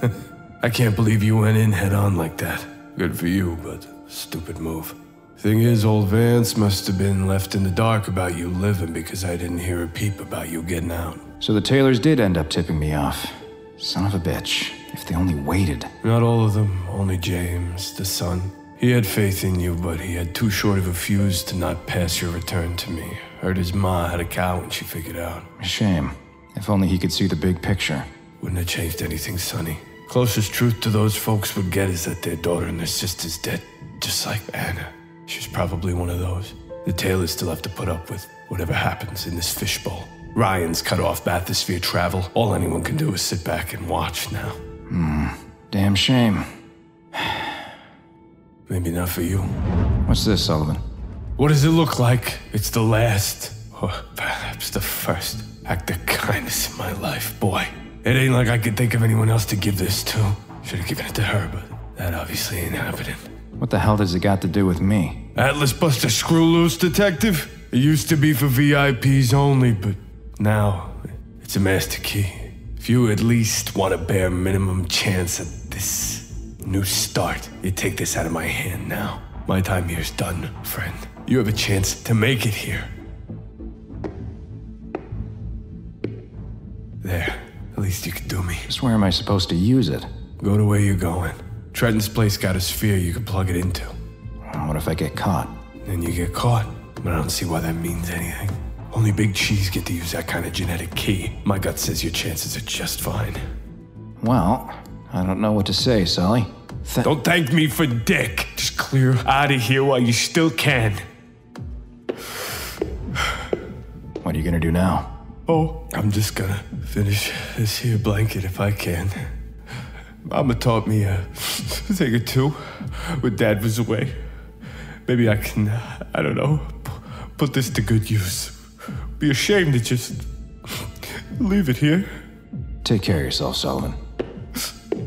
I can't believe you went in head on like that. Good for you, but stupid move. Thing is, old Vance must have been left in the dark about you living because I didn't hear a peep about you getting out. So the Taylors did end up tipping me off. Son of a bitch. If they only waited. Not all of them, only James, the son. He had faith in you, but he had too short of a fuse to not pass your return to me. Heard his ma had a cow when she figured out. A shame. If only he could see the big picture. Wouldn't have changed anything, Sonny. Closest truth to those folks would get is that their daughter and their sister's dead. Just like Anna. She's probably one of those. The Taylors still have to put up with whatever happens in this fishbowl. Ryan's cut off bathysphere travel. All anyone can do is sit back and watch now. Hmm. Damn shame. Maybe not for you. What's this, Sullivan? What does it look like? It's the last, or perhaps the first act of kindness in my life, boy. It ain't like I could think of anyone else to give this to. Should have given it to her, but that obviously ain't happening. What the hell does it got to do with me? Atlas Buster Screw Loose Detective? It used to be for VIPs only, but now it's a master key. If you at least want a bare minimum chance at this New start. You take this out of my hand now. My time here's done, friend. You have a chance to make it here. There. At least you can do me. Just where am I supposed to use it? Go to where you're going. Trenton's place got a sphere you can plug it into. What if I get caught? Then you get caught. But I don't see why that means anything. Only Big Cheese get to use that kind of genetic key. My gut says your chances are just fine. Well, I don't know what to say, Sully. Th- Don't thank me for dick. Just clear out of here while you still can. What are you gonna do now? Oh, I'm just gonna finish this here blanket if I can. Mama taught me a thing or two when Dad was away. Maybe I can, uh, I don't know, put this to good use. Be ashamed to just leave it here. Take care of yourself, Solomon.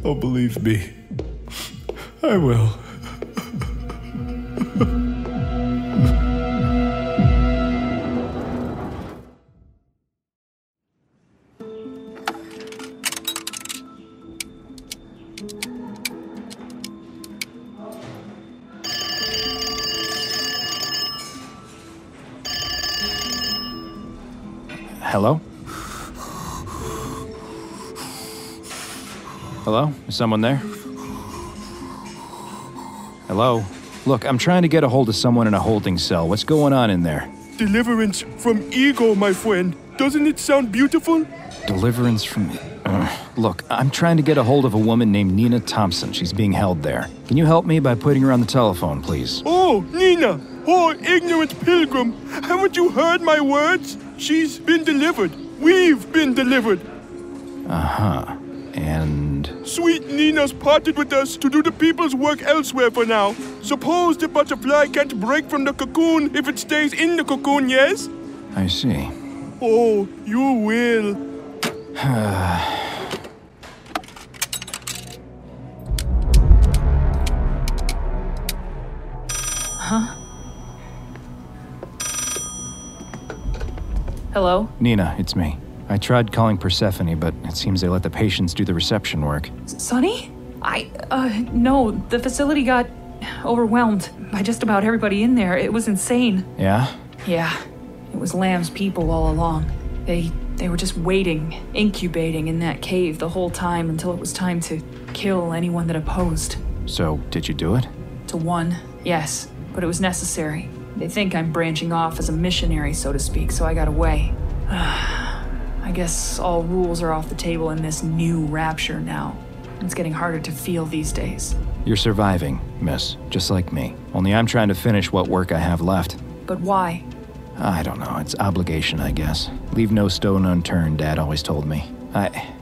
Oh, believe me, I will. Hello? Hello? Is someone there? Hello? Look, I'm trying to get a hold of someone in a holding cell. What's going on in there? Deliverance from ego, my friend. Doesn't it sound beautiful? Deliverance from. Ugh. look, I'm trying to get a hold of a woman named Nina Thompson. She's being held there. Can you help me by putting her on the telephone, please? Oh, Nina! Oh, ignorant pilgrim! Haven't you heard my words? She's been delivered. We've been delivered. Uh huh. And. Sweet Nina's parted with us to do the people's work elsewhere for now. Suppose the butterfly can't break from the cocoon if it stays in the cocoon, yes? I see. Oh, you will. Huh? Hello? Nina, it's me. I tried calling Persephone, but it seems they let the patients do the reception work. Sonny? I, uh, no, the facility got overwhelmed by just about everybody in there. It was insane. Yeah? Yeah, it was Lamb's people all along. They, they were just waiting, incubating in that cave the whole time until it was time to kill anyone that opposed. So, did you do it? To one, yes, but it was necessary. They think I'm branching off as a missionary, so to speak, so I got away. I guess all rules are off the table in this new rapture now. It's getting harder to feel these days. You're surviving, miss, just like me. Only I'm trying to finish what work I have left. But why? I don't know, it's obligation, I guess. Leave no stone unturned, Dad always told me. I.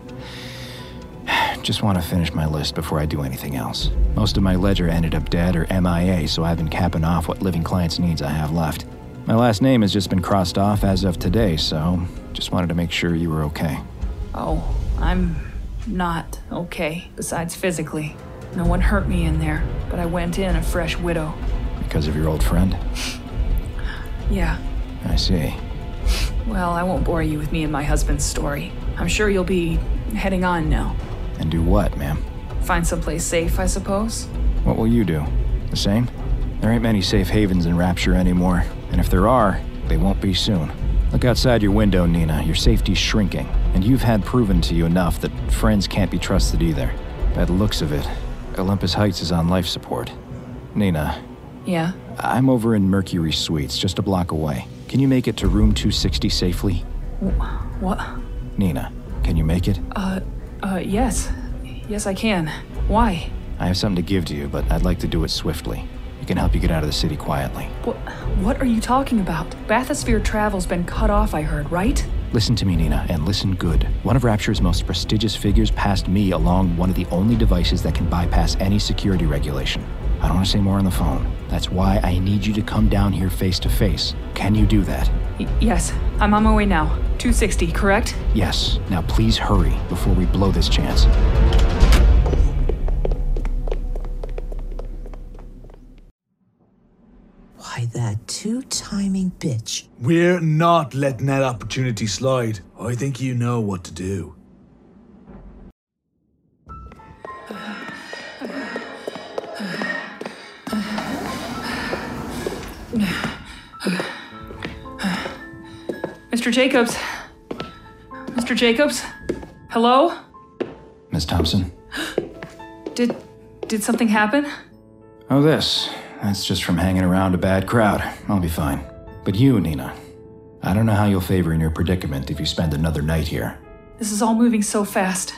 just want to finish my list before I do anything else. Most of my ledger ended up dead or MIA, so I've been capping off what living clients' needs I have left. My last name has just been crossed off as of today, so just wanted to make sure you were okay. Oh, I'm not okay, besides physically. No one hurt me in there, but I went in a fresh widow. Because of your old friend? Yeah, I see. well, I won't bore you with me and my husband's story. I'm sure you'll be heading on now. And do what, ma'am? Find someplace safe, I suppose. What will you do? The same? There ain't many safe havens in Rapture anymore, and if there are, they won't be soon. Look outside your window, Nina. Your safety's shrinking, and you've had proven to you enough that friends can't be trusted either. By the looks of it, Olympus Heights is on life support. Nina, Yeah? I'm over in Mercury Suites, just a block away. Can you make it to room 260 safely? What? Nina, can you make it? Uh, uh, yes. Yes, I can. Why? I have something to give to you, but I'd like to do it swiftly. It can help you get out of the city quietly. What, what are you talking about? Bathysphere travel's been cut off, I heard, right? Listen to me, Nina, and listen good. One of Rapture's most prestigious figures passed me along one of the only devices that can bypass any security regulation. I don't want to say more on the phone. That's why I need you to come down here face to face. Can you do that? Y- yes, I'm on my way now. 260, correct? Yes. Now please hurry before we blow this chance. Why, that two timing bitch. We're not letting that opportunity slide. I think you know what to do. Mr. Jacobs? Mr. Jacobs? Hello? Miss Thompson? Did did something happen? Oh, this. That's just from hanging around a bad crowd. I'll be fine. But you, Nina, I don't know how you'll favor in your predicament if you spend another night here. This is all moving so fast.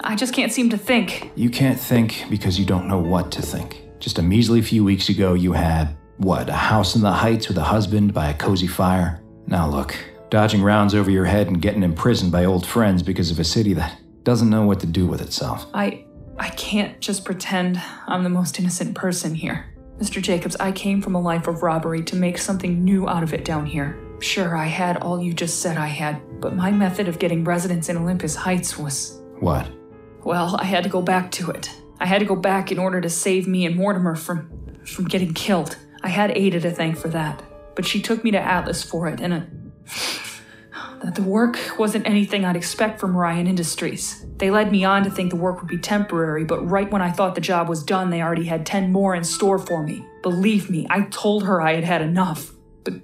I just can't seem to think. You can't think because you don't know what to think. Just a measly few weeks ago, you had, what, a house in the Heights with a husband by a cozy fire? Now look, dodging rounds over your head and getting imprisoned by old friends because of a city that doesn't know what to do with itself. I I can't just pretend I'm the most innocent person here. Mr. Jacobs, I came from a life of robbery to make something new out of it down here. Sure, I had all you just said I had, but my method of getting residence in Olympus Heights was What? Well, I had to go back to it. I had to go back in order to save me and Mortimer from from getting killed. I had Ada to thank for that, but she took me to Atlas for it, and it, that the work wasn't anything I'd expect from Ryan Industries. They led me on to think the work would be temporary, but right when I thought the job was done, they already had 10 more in store for me. Believe me, I told her I had had enough, but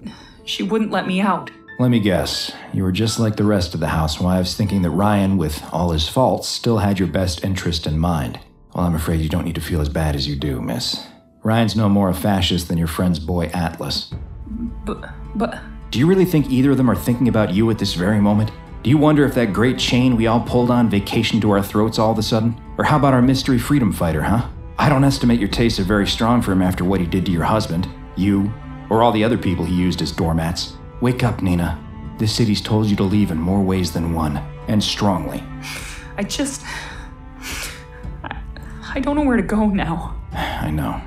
she wouldn't let me out. Let me guess. You were just like the rest of the housewives, thinking that Ryan, with all his faults, still had your best interest in mind. Well, I'm afraid you don't need to feel as bad as you do, miss. Ryan's no more a fascist than your friend's boy Atlas. But, but, Do you really think either of them are thinking about you at this very moment? Do you wonder if that great chain we all pulled on vacationed to our throats all of a sudden? Or how about our mystery freedom fighter, huh? I don't estimate your tastes are very strong for him after what he did to your husband, you, or all the other people he used as doormats. Wake up, Nina. This city's told you to leave in more ways than one, and strongly. I just. I, I don't know where to go now. I know.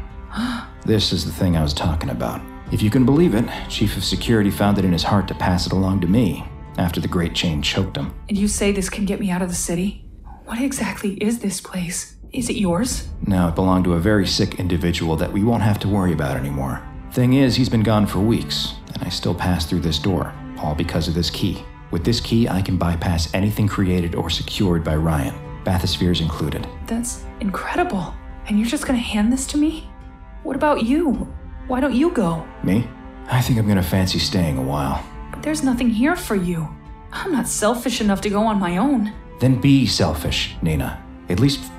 This is the thing I was talking about. If you can believe it, Chief of Security found it in his heart to pass it along to me after the Great Chain choked him. And you say this can get me out of the city? What exactly is this place? Is it yours? No, it belonged to a very sick individual that we won't have to worry about anymore. Thing is, he's been gone for weeks, and I still pass through this door, all because of this key. With this key, I can bypass anything created or secured by Ryan, bathyspheres included. That's incredible. And you're just gonna hand this to me? What about you? Why don't you go? Me? I think I'm gonna fancy staying a while. But there's nothing here for you. I'm not selfish enough to go on my own. Then be selfish, Nina. At least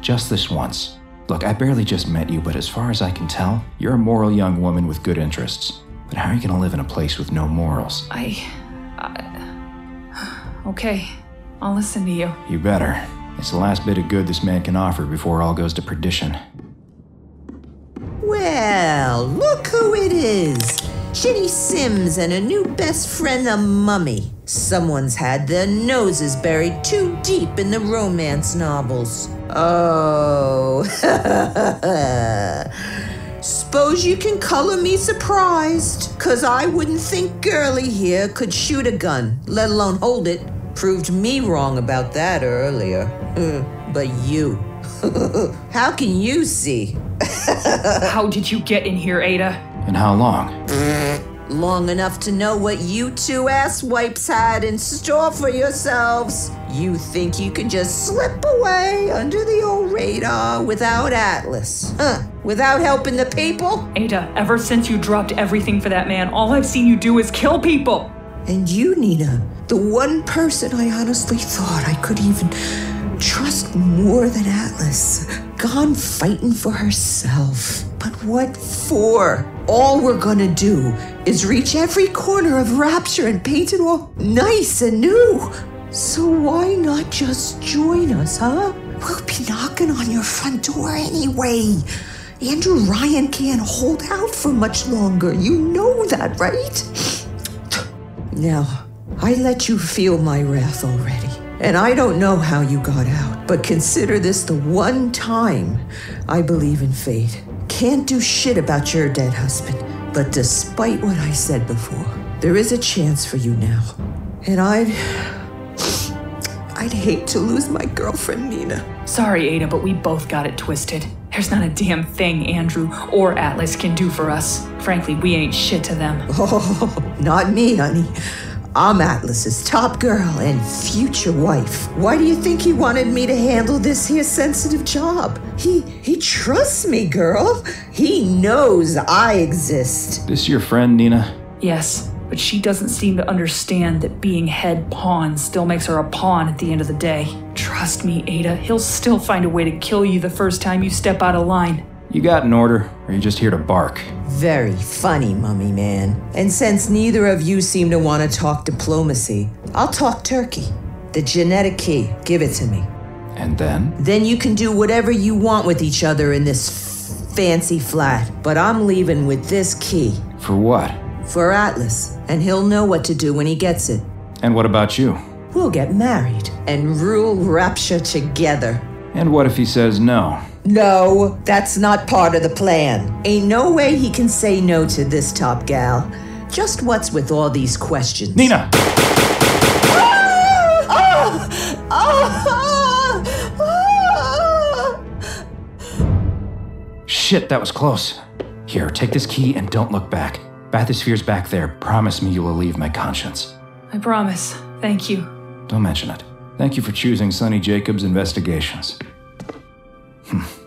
just this once. Look, I barely just met you, but as far as I can tell, you're a moral young woman with good interests. But how are you gonna live in a place with no morals? I. I okay, I'll listen to you. You better. It's the last bit of good this man can offer before all goes to perdition. Well, look who it is. Ginny Sims and a new best friend, the mummy. Someone's had their noses buried too deep in the romance novels. Oh. Suppose you can color me surprised, cause I wouldn't think Girly here could shoot a gun, let alone hold it. Proved me wrong about that earlier. but you. How can you see? How did you get in here, Ada? And how long? Long enough to know what you two ass wipes had in store for yourselves. You think you can just slip away under the old radar without Atlas? Huh? Without helping the people? Ada, ever since you dropped everything for that man, all I've seen you do is kill people. And you, Nina, the one person I honestly thought I could even trust more than Atlas, gone fighting for herself. But what for? All we're gonna do is reach every corner of Rapture and paint it all nice and new. So why not just join us, huh? We'll be knocking on your front door anyway. Andrew Ryan can't hold out for much longer. You know that, right? Now, I let you feel my wrath already. And I don't know how you got out, but consider this the one time I believe in fate. Can't do shit about your dead husband, but despite what I said before, there is a chance for you now. And I'd. I'd hate to lose my girlfriend, Nina. Sorry, Ada, but we both got it twisted. There's not a damn thing Andrew or Atlas can do for us. Frankly, we ain't shit to them. Oh, not me, honey. I'm Atlas's top girl and future wife. Why do you think he wanted me to handle this here sensitive job? He he trusts me, girl. He knows I exist. This your friend, Nina? Yes, but she doesn't seem to understand that being head pawn still makes her a pawn at the end of the day. Trust me, Ada, he'll still find a way to kill you the first time you step out of line. You got an order, or are you just here to bark? Very funny, mummy man. And since neither of you seem to want to talk diplomacy, I'll talk turkey. The genetic key, give it to me. And then? Then you can do whatever you want with each other in this f- fancy flat. But I'm leaving with this key For what? for Atlas, and he'll know what to do when he gets it. And what about you? We'll get married and rule Rapture together. And what if he says no? No, that's not part of the plan. Ain't no way he can say no to this top gal. Just what's with all these questions? Nina! Shit, that was close. Here, take this key and don't look back. Bathysphere's back there. Promise me you'll relieve my conscience. I promise. Thank you. Don't mention it. Thank you for choosing Sonny Jacobs Investigations. Hello?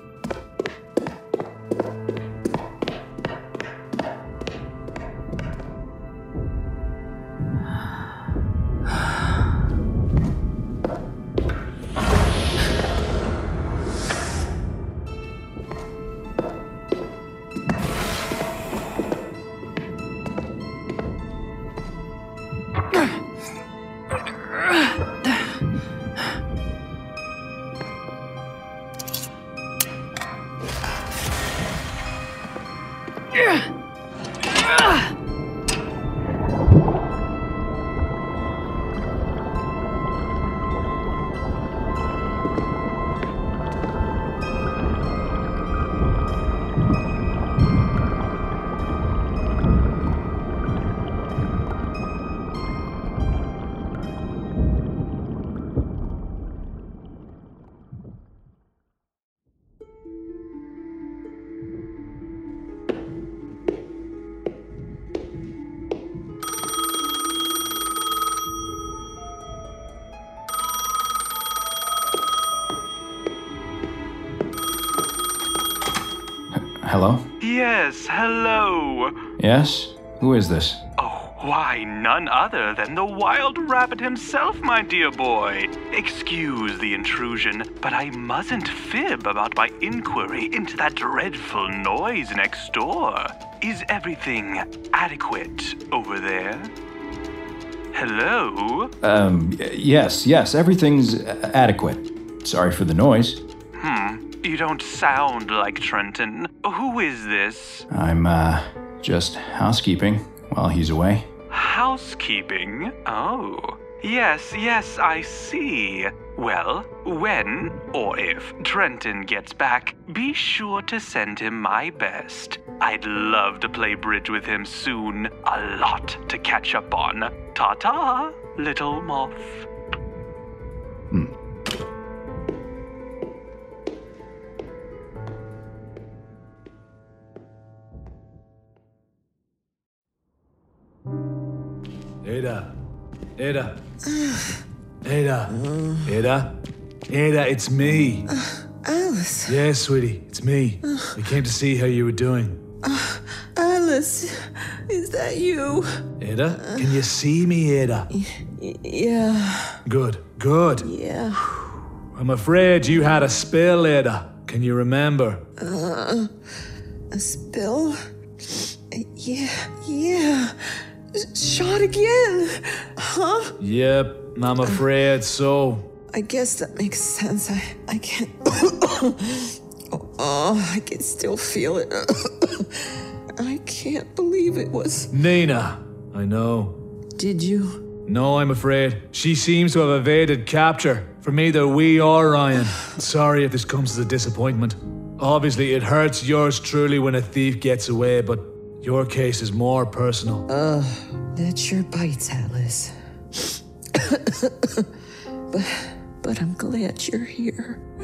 The wild rabbit himself, my dear boy. Excuse the intrusion, but I mustn't fib about my inquiry into that dreadful noise next door. Is everything adequate over there? Hello? Um, yes, yes, everything's adequate. Sorry for the noise. Hmm, you don't sound like Trenton. Who is this? I'm, uh, just housekeeping while he's away. Housekeeping? Oh. Yes, yes, I see. Well, when or if Trenton gets back, be sure to send him my best. I'd love to play bridge with him soon. A lot to catch up on. Ta ta, little moth. Ada. Ada. Ada. Ada. Ada, it's me. Alice. Yes, sweetie, it's me. I came to see how you were doing. Alice, is that you? Ada, can you see me, Ada? Yeah. Good, good. Yeah. I'm afraid you had a spill, Ada. Can you remember? Uh, a spill? Yeah, yeah. Shot again. Huh? Yep, I'm afraid so. I guess that makes sense. I, I can't. oh, I can still feel it. I can't believe it was. Nina, I know. Did you? No, I'm afraid. She seems to have evaded capture. From either we or Ryan. Sorry if this comes as a disappointment. Obviously, it hurts yours truly when a thief gets away, but your case is more personal. Ugh, that sure bites, Atlas. but, but I'm glad you're here.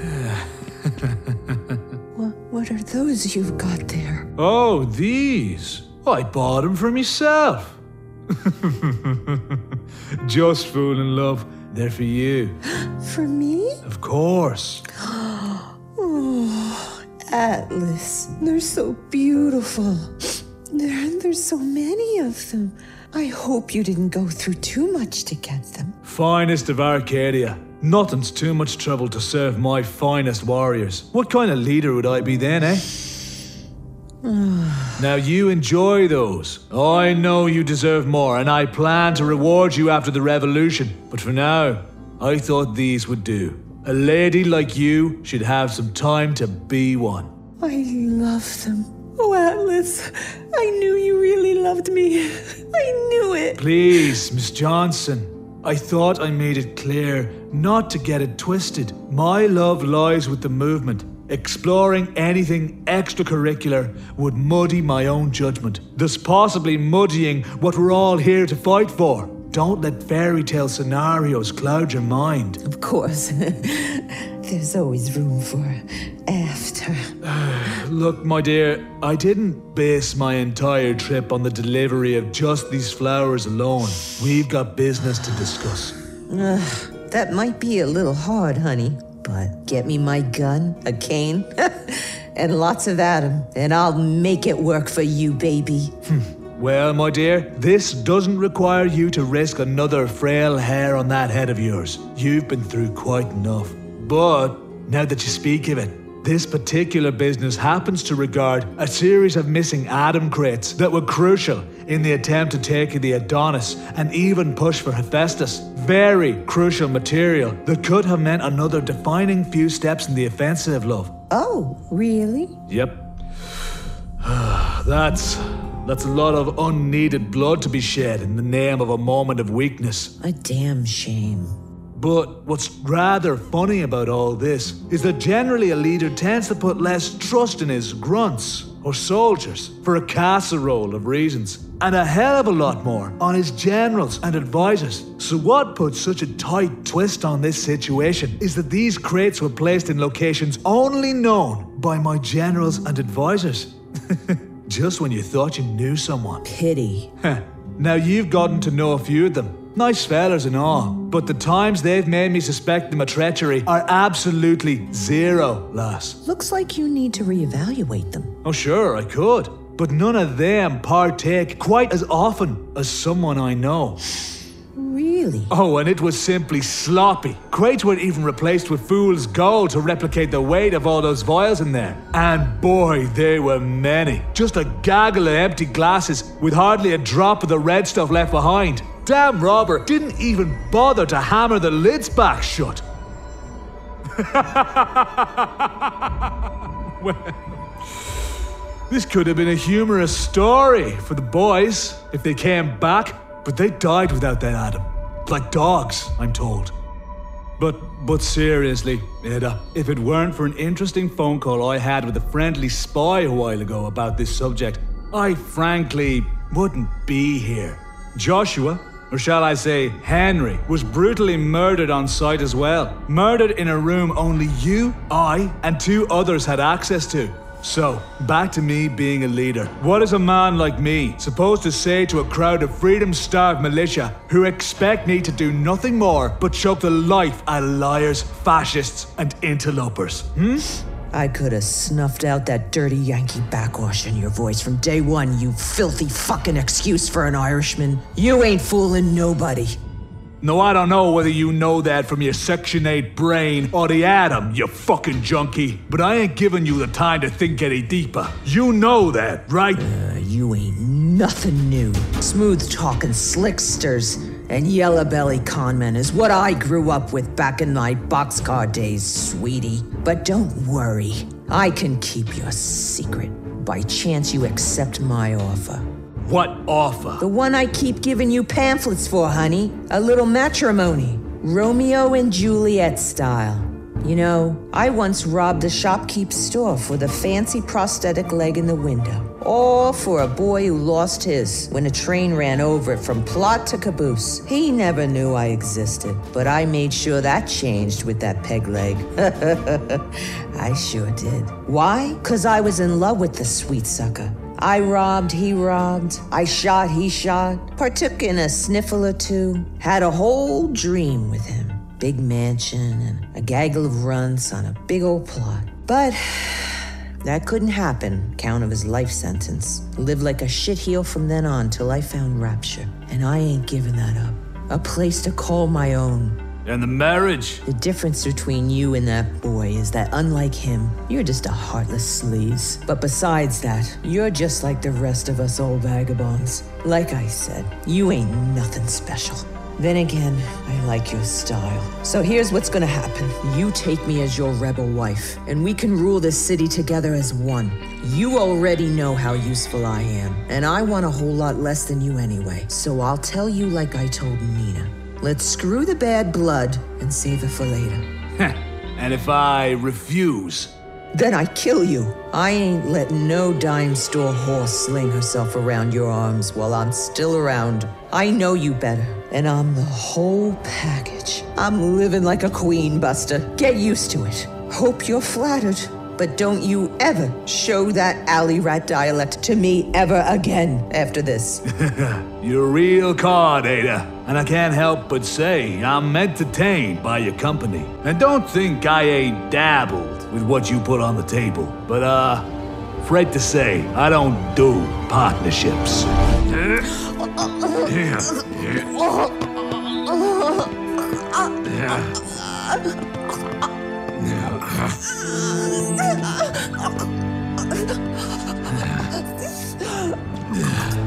what, what are those you've got there? Oh, these? I bought them for myself. just fool in love. They're for you. For me? Of course. Oh, Atlas. They're so beautiful. There, there's so many of them. I hope you didn't go through too much to get them. Finest of Arcadia. Nothing's too much trouble to serve my finest warriors. What kind of leader would I be then, eh? now you enjoy those. I know you deserve more, and I plan to reward you after the revolution. But for now, I thought these would do. A lady like you should have some time to be one. I love them. Oh, Atlas, I knew you really loved me. I knew it. Please, Miss Johnson. I thought I made it clear not to get it twisted. My love lies with the movement. Exploring anything extracurricular would muddy my own judgment, thus possibly muddying what we're all here to fight for. Don't let fairy tale scenarios cloud your mind. Of course. There's always room for after. Look, my dear, I didn't base my entire trip on the delivery of just these flowers alone. We've got business to discuss. Ugh, that might be a little hard, honey, but get me my gun, a cane, and lots of Adam, and I'll make it work for you, baby. Hmm. Well, my dear, this doesn't require you to risk another frail hair on that head of yours. You've been through quite enough. But now that you speak of it, this particular business happens to regard a series of missing Adam crates that were crucial in the attempt to take the Adonis and even push for Hephaestus. Very crucial material that could have meant another defining few steps in the offensive, love. Oh, really? Yep. that's that's a lot of unneeded blood to be shed in the name of a moment of weakness. A damn shame. But what's rather funny about all this is that generally a leader tends to put less trust in his grunts or soldiers for a casserole of reasons, and a hell of a lot more on his generals and advisors. So, what puts such a tight twist on this situation is that these crates were placed in locations only known by my generals and advisors. Just when you thought you knew someone. Pity. now you've gotten to know a few of them. Nice fellas and all, but the times they've made me suspect them of treachery are absolutely zero, lass. Looks like you need to reevaluate them. Oh, sure, I could, but none of them partake quite as often as someone I know. Really? Oh, and it was simply sloppy. Crates weren't even replaced with fool's gold to replicate the weight of all those vials in there. And boy, they were many. Just a gaggle of empty glasses with hardly a drop of the red stuff left behind. Damn robber didn't even bother to hammer the lids back shut. well, this could have been a humorous story for the boys if they came back, but they died without that Adam. Like dogs, I'm told. But but seriously, Ada, if it weren't for an interesting phone call I had with a friendly spy a while ago about this subject, I frankly wouldn't be here. Joshua, or shall I say Henry, was brutally murdered on site as well. Murdered in a room only you, I, and two others had access to. So, back to me being a leader. What is a man like me supposed to say to a crowd of freedom starved militia who expect me to do nothing more but choke the life out of liars, fascists, and interlopers? Hmm? I could have snuffed out that dirty Yankee backwash in your voice from day one, you filthy fucking excuse for an Irishman. You ain't fooling nobody. No, I don't know whether you know that from your Section 8 brain or the Adam, you fucking junkie, but I ain't giving you the time to think any deeper. You know that, right? Uh, you ain't nothing new. Smooth talking slicksters and yellow belly conmen is what I grew up with back in my boxcar days, sweetie. But don't worry, I can keep your secret by chance you accept my offer. What offer? The one I keep giving you pamphlets for, honey. A little matrimony. Romeo and Juliet style. You know, I once robbed a shopkeep's store for the fancy prosthetic leg in the window. All for a boy who lost his when a train ran over it from plot to caboose. He never knew I existed, but I made sure that changed with that peg leg. I sure did. Why? Because I was in love with the sweet sucker. I robbed, he robbed. I shot, he shot. Partook in a sniffle or two. Had a whole dream with him. Big mansion and a gaggle of runts on a big old plot. But that couldn't happen, count of his life sentence. Lived like a shitheel from then on till I found Rapture. And I ain't giving that up. A place to call my own. And the marriage? The difference between you and that boy is that unlike him, you're just a heartless sleaze. But besides that, you're just like the rest of us old vagabonds. Like I said, you ain't nothing special. Then again, I like your style. So here's what's gonna happen. You take me as your rebel wife, and we can rule this city together as one. You already know how useful I am, and I want a whole lot less than you anyway. So I'll tell you like I told Nina. Let's screw the bad blood and save it for later. and if I refuse? Then I kill you. I ain't letting no dime store horse sling herself around your arms while I'm still around. I know you better, and I'm the whole package. I'm living like a queen, Buster. Get used to it. Hope you're flattered. But don't you ever show that alley rat dialect to me ever again after this. You're a real card, Ada. And I can't help but say I'm entertained by your company. And don't think I ain't dabbled with what you put on the table. But, uh, afraid to say I don't do partnerships. Yeah. Yeah. Yeah.